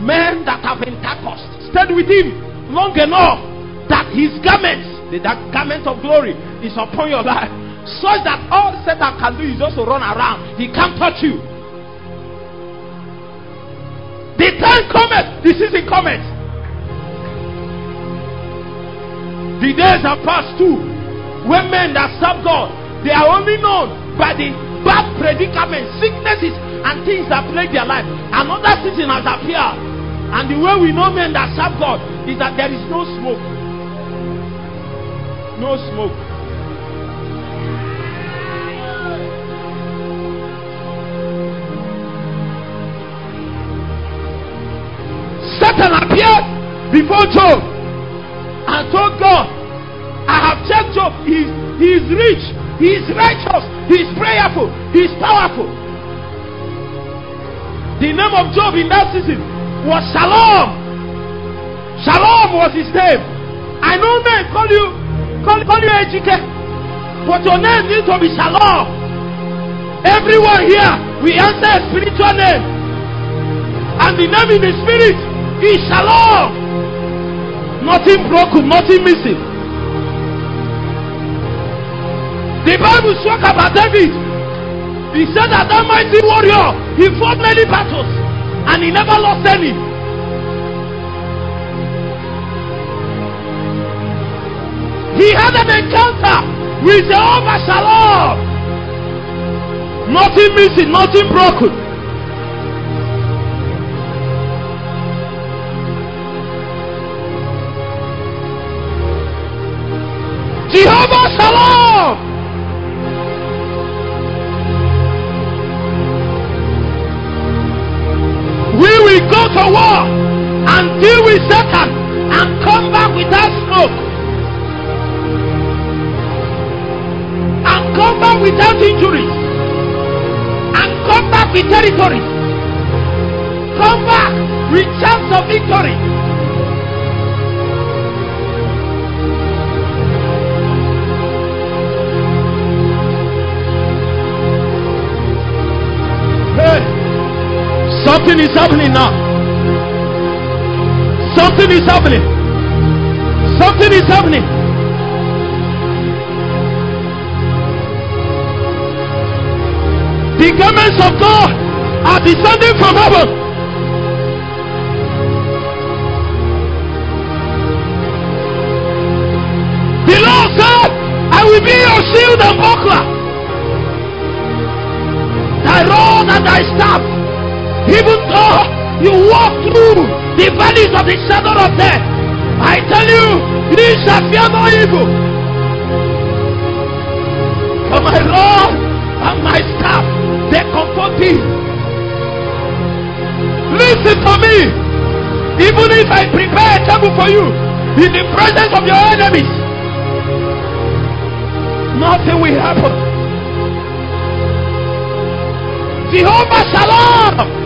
Men that have intercourse, stayed with him long enough that his garments, the garment of glory, is upon your life. Such that all Satan can do is just to run around. He can't touch you. The time cometh, this is the season cometh. The days are past too. When men that serve God, they are only known by the bad predicaments, sicknesses, and things that plague their life. Another season has appeared. And the way we know men that serve God is that there is no smoke. No smoke. Satan appeared before Job and told God, I have checked Job. He is rich, he is righteous, he is prayerful, he is powerful. The name of Job in that season was Shalom. Shalom was his name. I know men call you call, call you Ejike, but your name needs to be Shalom. Everyone here, we answer a spiritual name. And the name in the spirit is Shalom. Nothing broken, nothing missing. The Bible spoke about David. He said that that mighty warrior, he fought many battles and he never lost any. He had an encounter with Jehovah Shalom. Nothing missing, nothing broken. Jehovah Shalom. War and deal with Satan and come back without smoke. And come back without injuries. And come back with territories. Come back with chance of victory. Hey, something is happening now. Something is happening. Something is happening. The garments of God are descending from heaven. The Lord said, I will be your shield and buckler thy rod and thy staff. Even though you walk through the valleys of the shadow of death, I tell you, you shall fear no evil. For my rod and my staff, they comfort thee. Listen to me. Even if I prepare a table for you in the presence of your enemies, nothing will happen. Jehovah Shalom.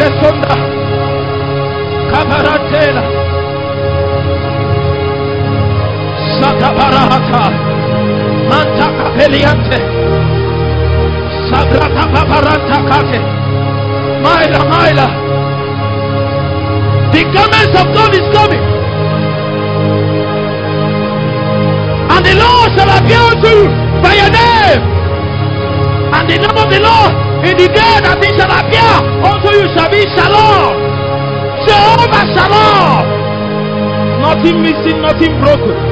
Radeberesonda. Kabaratela. Satabarahata. Mantaka peliante. Sabrata paparanta kate. Maila, Maila. The garments of God is coming. And the Lord shall appear to you by your name. And the name of the Lord in the day that he shall appear unto you shall be Shalom. Jehovah Shalom. Nothing missing, nothing broken.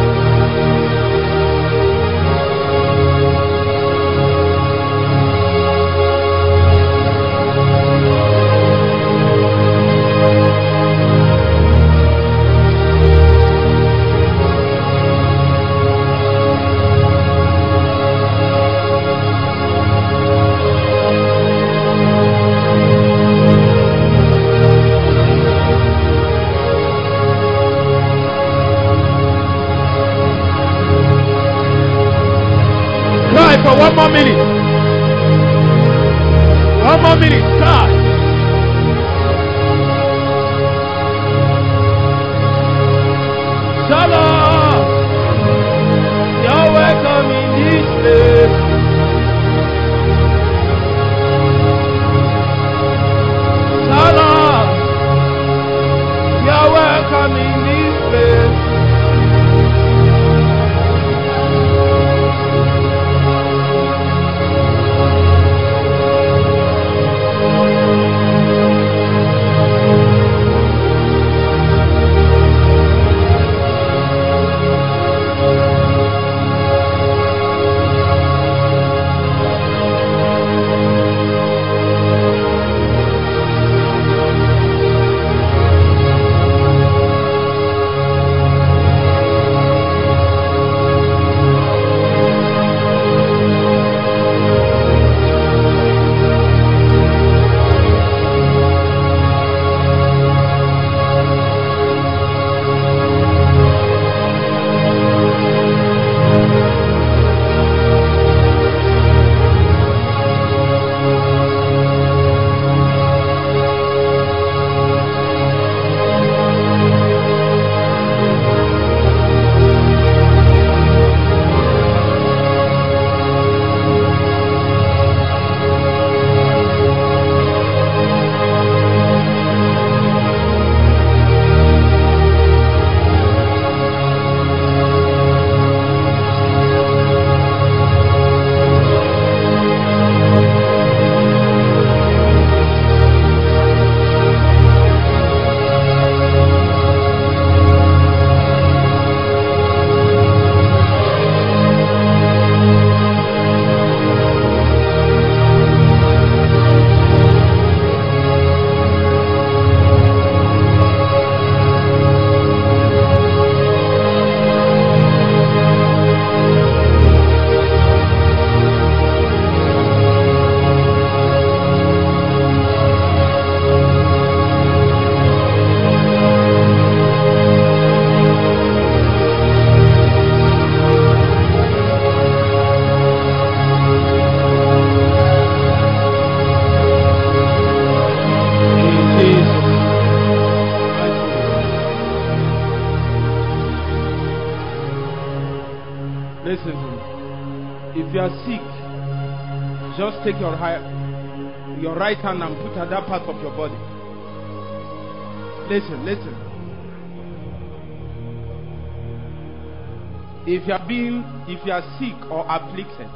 Afflicted,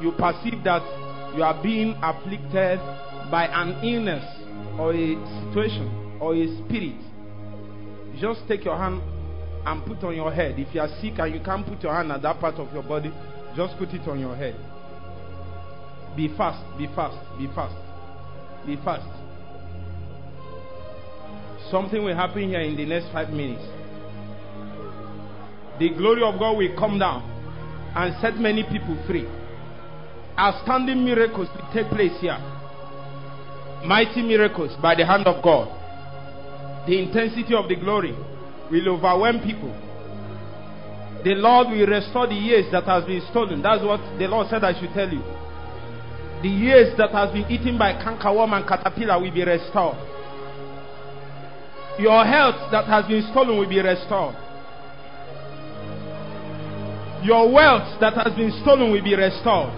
you perceive that you are being afflicted by an illness or a situation or a spirit, just take your hand and put on your head. If you are sick and you can't put your hand at that part of your body, just put it on your head. Be fast, be fast, be fast, be fast. Something will happen here in the next five minutes. The glory of God will come down and set many people free. Outstanding miracles will take place here. Mighty miracles by the hand of God. The intensity of the glory will overwhelm people. The Lord will restore the years that has been stolen. That's what the Lord said I should tell you. The years that has been eaten by cankerworm and caterpillar will be restored. Your health that has been stolen will be restored. Your wealth that has been stolen will be restored.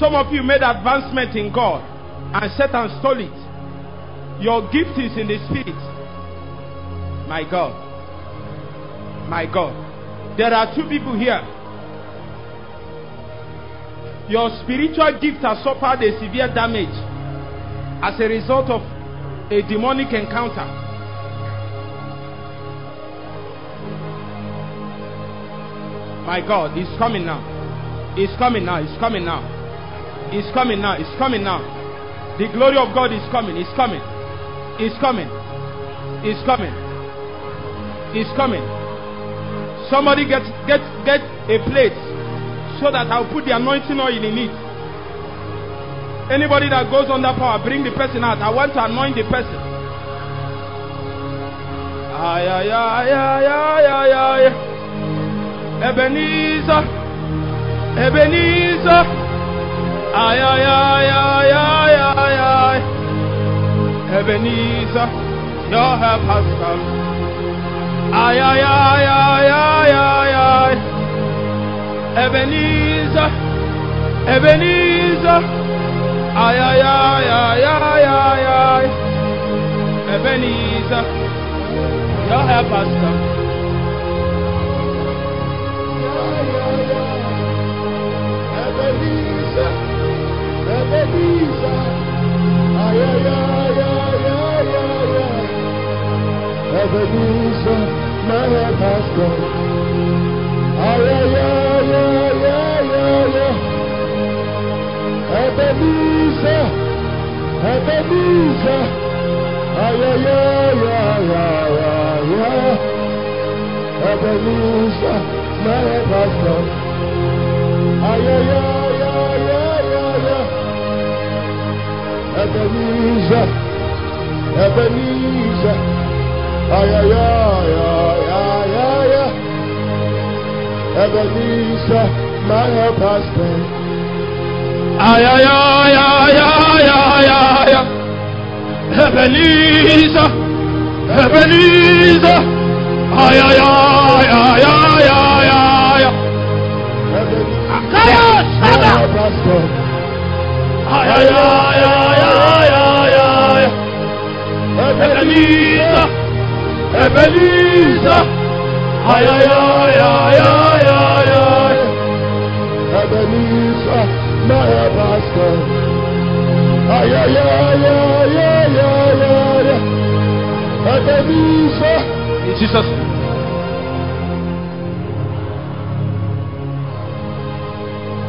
Some of you made advancement in God and Satan stole it. Your gift is in the spirit. My God. My God. There are two people here. Your spiritual gift has suffered a severe damage as a result of a demonic encounter. My God, He's coming now. He's coming now. He's coming now. He's coming now. He's coming now. The glory of God is coming. It's coming. It's coming. It's coming. It's coming. Somebody get get get a plate so that I'll put the anointing oil in it. Anybody that goes under power, bring the person out. I want to anoint the person. Ay, ay, ay, ay, ay, ay, ay. Ebenezer, Ebenezer. Ay, ay, ay, ay, ay, ay, ay. Ebenezer, your help has come. Ay, ay, ay, ay, ay, ay, ay. Ebenezer, Ebenezer. Ay, ay, ay, ay, ay, ay, ay. Ebenezer, your help has come. Ebenezer, Ebenezer, ay, ay, ay. Ebenezer. Ebenezer, Ebenezer, my help has. Ebenezer, Ebenezer, ay, ay, ay, ay, ay, Come. Ay, ay, ay, ay, ay, ay, ay. Ebenezer, Ebenezer. Ay, ay, ay, ay, ay, ay, ay. Ebenezer, my come. Ay, ay, ay, ay, ay, ay, ay. Ebenezer, In Jesus'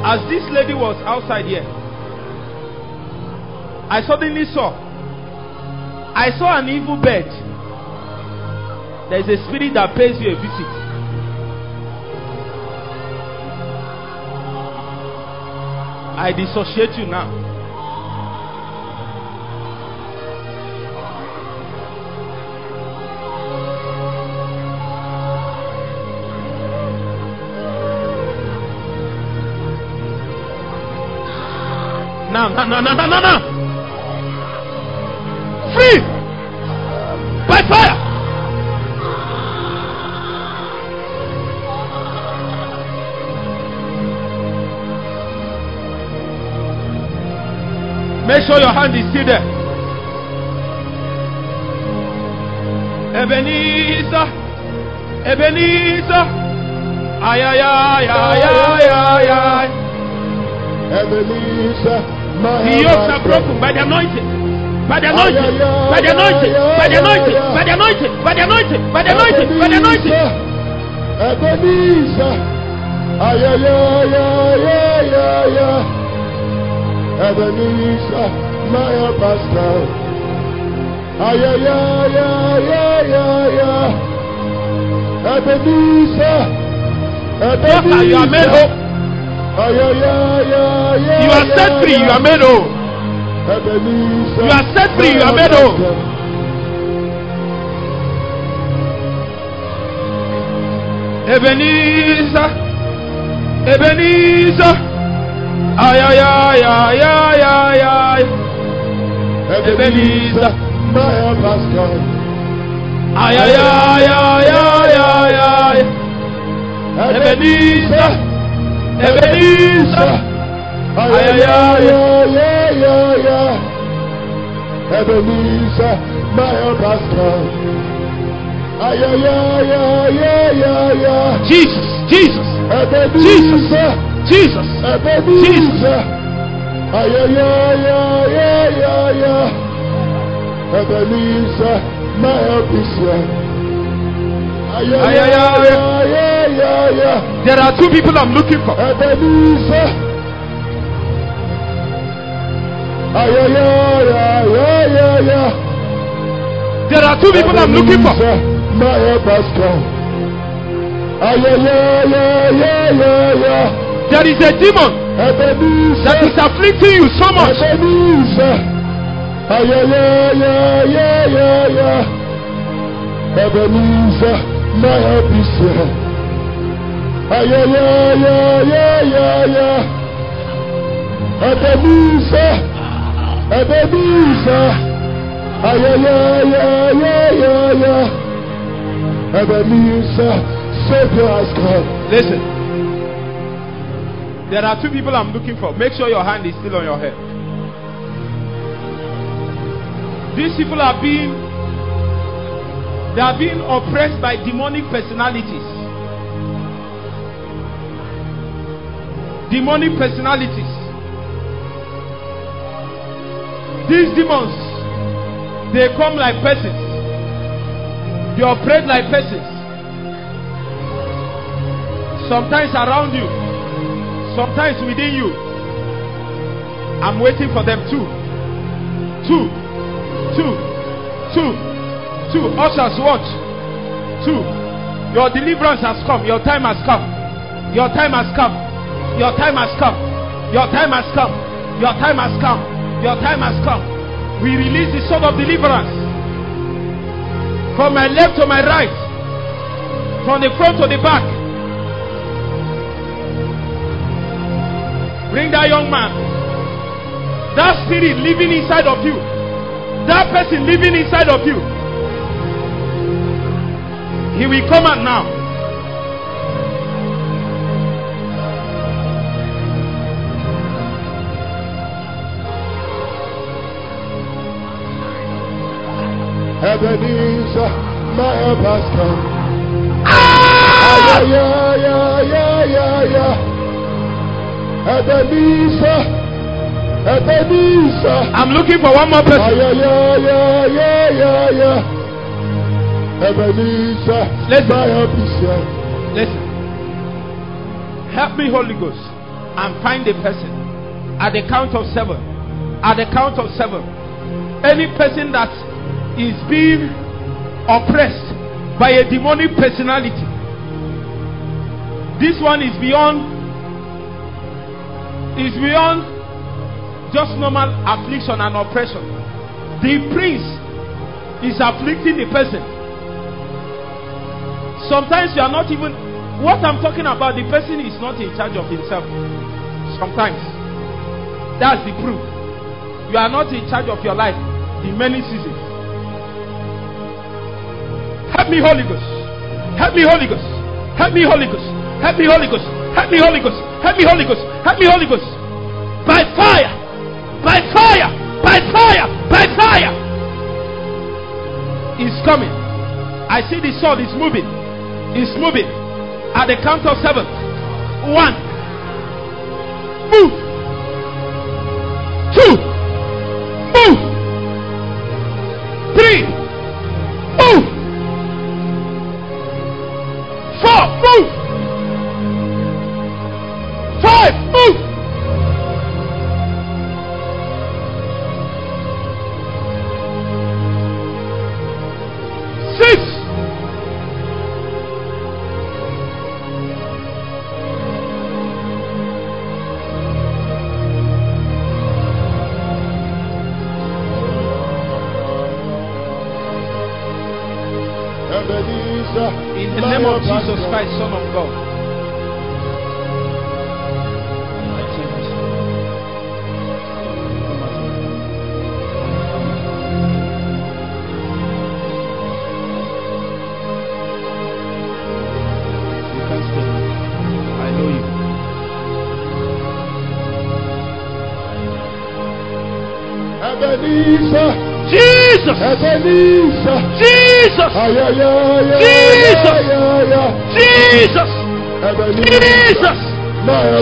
As this lady was outside here, I suddenly saw. I saw an evil bird. There is a spirit that pays you a visit. I dissociate you now. now, now, now, now, now, now. Free by fire. Make sure your hand is still there. Ebenezer, Ebenezer, ay ay ay ay ay ay. Ebenezer. The yokes are broken by the anointing. By the anointing, by the anointing, by the anointing, by the anointing, by the anointing, by the anointing, by the anointing. Ebenezer. Ebenezer, my pastor. Ay. Ebenezer, you are made whole. You are set free. You are made whole. You are set free, you are made whole. Ebenezer, Ebenezer, ay ay ay ay ay ay ay. Ebenezer, my pastor. Ay ay ay ay ay ay ay. Ebenezer, Ebenezer, Ay ay ay ay ay ay ay. Ebenezer, my pastor. Ay ay ay ay ay ay ay. Jesus, Jesus, Ebenezer, Jesus. Ebenezer. Ay ay ay ay ay ay ay. Ebenezer, my officer. Ay ay There are two people I'm looking for. Ebenezer. There are two people I'm looking for. There is a demon Ebenezer. that is afflicting you so much. Ebenezer. My officer. Ay ay ay ay ay ay ay. Ebenezer, Ebenezer. Ay ay ay ay ay ay ay. Ebenezer, Savior come. Listen. There are two people I'm looking for. Make sure your hand is still on your head. These people are being they are being oppressed by demonic personalities. Demonic personalities. These demons they come like persons. They operate like persons. Sometimes around you, sometimes within you. I'm waiting for them too. Two, two, two, two. Ushers, watch. Two. Your deliverance has come. Your time has come. Your time has come. Your time has come. Your time has come. Your time has come. Your time has come. We release the sword of deliverance from my left to my right, from the front to the back. Bring that young man. That spirit living inside of you. That person living inside of you. He will come out now. Ebenezer, my help has come. Ah! Ay, ay, ay. Ebenezer, Ebenezer. I'm looking for one more person. ay, ay, ay, ay, ay, ay. Ebenezer, Listen. my help is here. Listen. Help me, Holy Ghost, and find a person at the count of seven. At the count of seven. Any person that is being oppressed by a demonic personality. This one is beyond is beyond just normal affliction and oppression. The prince is afflicting the person. Sometimes you are not even what I'm talking about, the person is not in charge of himself. Sometimes. That's the proof. You are not in charge of your life in many seasons. Help me, Holy Ghost. Help me, Holy Ghost. Help me, Holy Ghost. Help me, Holy Ghost. Help me, Holy Ghost. Help me, Holy Ghost. Help me, Holy Ghost. By fire. by fire, by fire, by fire. It's coming. I see the sword is moving. It's moving. At the count of seven. One. Move. Two. Jesus! Jesus. Jesus!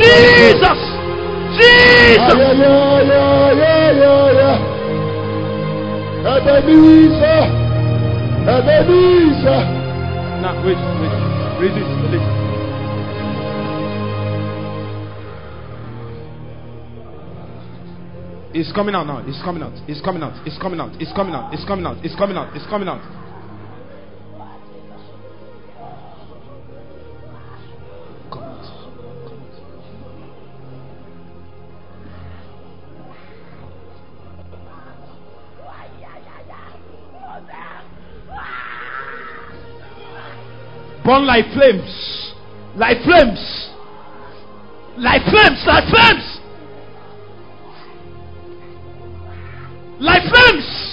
Jesus! Jesus! Ebenezer, Ebenezer. Now, wait, wait. Read listen. It's coming out now. It's coming out. It's coming out. It's coming out. It's coming out. It's coming out. It's coming out. It's coming out. Burn like flames. Like flames. Like flames. Like flames. Like flames.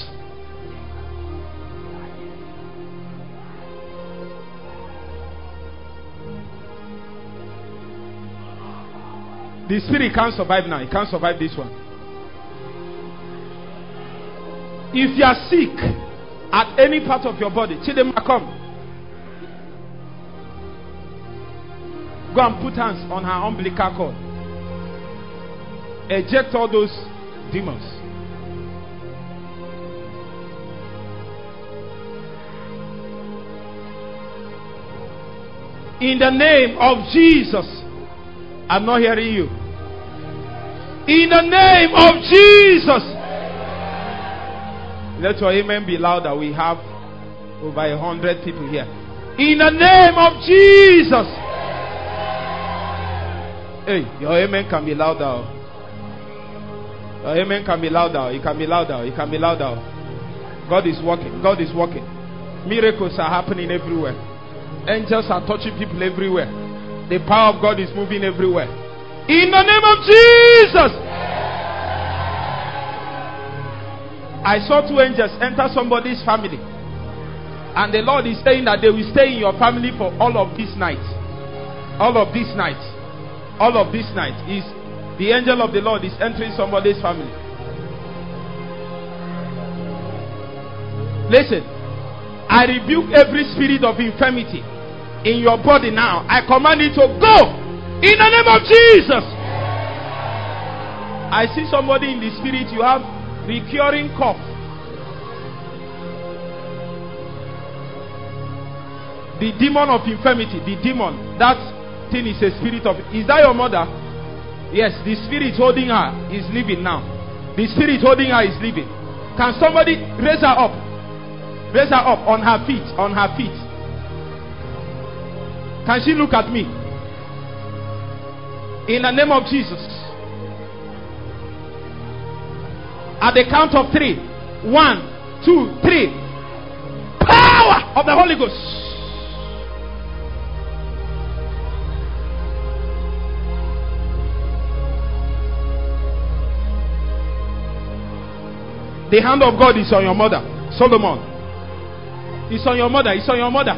The spirit can't survive now. It can't survive this one. If you are sick at any part of your body, Chidema, come. Go and put hands on her umbilical cord. Eject all those demons. In the name of Jesus. I'm not hearing you. In the name of Jesus. Let your amen be louder. We have over a hundred people here. In the name of Jesus. Hey, your amen can be louder. Your amen can be louder. It can be louder. It can be louder. God is working. God is working. Miracles are happening everywhere. Angels are touching people everywhere. The power of God is moving everywhere. In the name of Jesus. I saw two angels enter somebody's family. And the Lord is saying that they will stay in your family for all of this night. All of this night. All of this night is the angel of the Lord is entering somebody's family. Listen, I rebuke every spirit of infirmity in your body now. I command it to go in the name of Jesus. I see somebody in the spirit, you have recurring cough. The demon of infirmity, the demon, that thing is a spirit of. Is that your mother? Yes, the spirit holding her is leaving now. The spirit holding her is leaving. Can somebody raise her up? Raise her up on her feet, on her feet. Can she look at me? In the name of Jesus. At the count of three. One, two, three. Power of the Holy Ghost. The hand of God is on your mother, Solomon. It's on your mother. It's on your mother.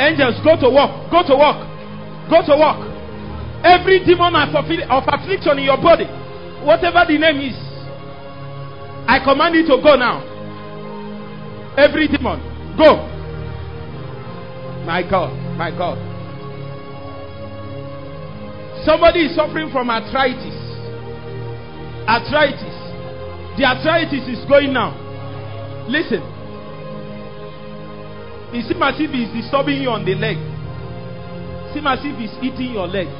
Angels, go to work. Go to work. Go to work. Every demon of, affliction in your body, whatever the name is, I command you to go now. Every demon, go. My God, my God. Somebody is suffering from arthritis. Arthritis. The arthritis is going now. Listen. It seems as if it's disturbing you on the leg. It seems as if it's eating your leg.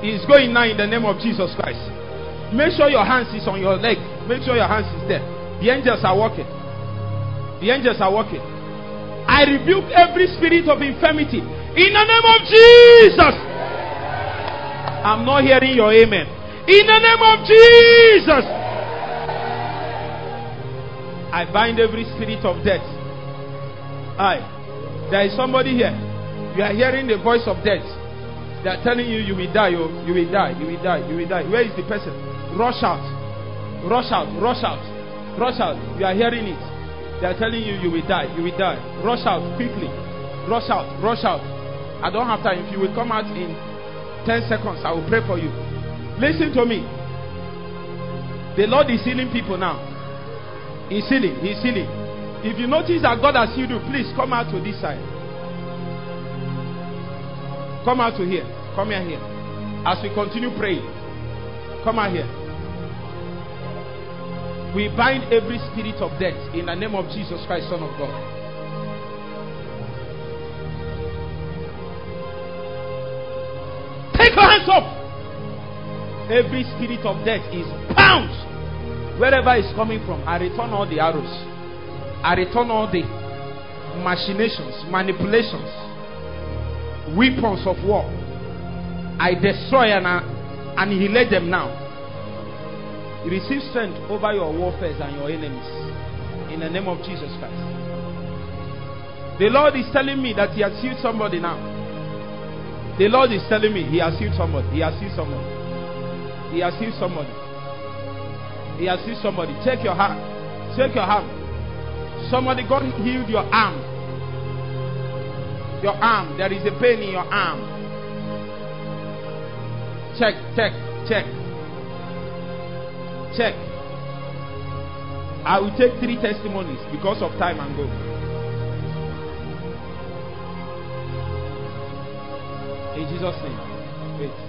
It's going now in the name of Jesus Christ. Make sure your hands is on your leg. Make sure your hands is there. The angels are working. The angels are working. I rebuke every spirit of infirmity in the name of Jesus. I'm not hearing your amen. In the name of Jesus. I bind every spirit of death. I. There is somebody here. You are hearing the voice of death. They are telling you you will die, you, you will die, you will die, you will die. Where is the person? Rush out. Rush out, rush out, rush out. You are hearing it. They are telling you you will die, you will die. Rush out quickly. Rush out, rush out. I don't have time. If you will come out in 10 seconds, I will pray for you. Listen to me. The Lord is healing people now. He's healing, He's healing. If you notice that God has healed you, please come out to this side. Come out to here. Come here here. As we continue praying. Come out here. We bind every spirit of death in the name of Jesus Christ, Son of God. Take your hands up. Every spirit of death is bound wherever it's coming from. I return all the arrows. I return all the machinations, manipulations, weapons of war. I destroy and I annihilate them now. Receive strength over your warfare and your enemies. In the name of Jesus Christ. The Lord is telling me that He has healed somebody now. The Lord is telling me He has healed somebody. He has healed somebody. He has healed somebody. He has healed somebody. Take your hand. Take your hand. Somebody, God healed your arm. Your arm. There is a pain in your arm. Check, check, check. Check. I will take three testimonies because of time and go. In Jesus' name. Wait.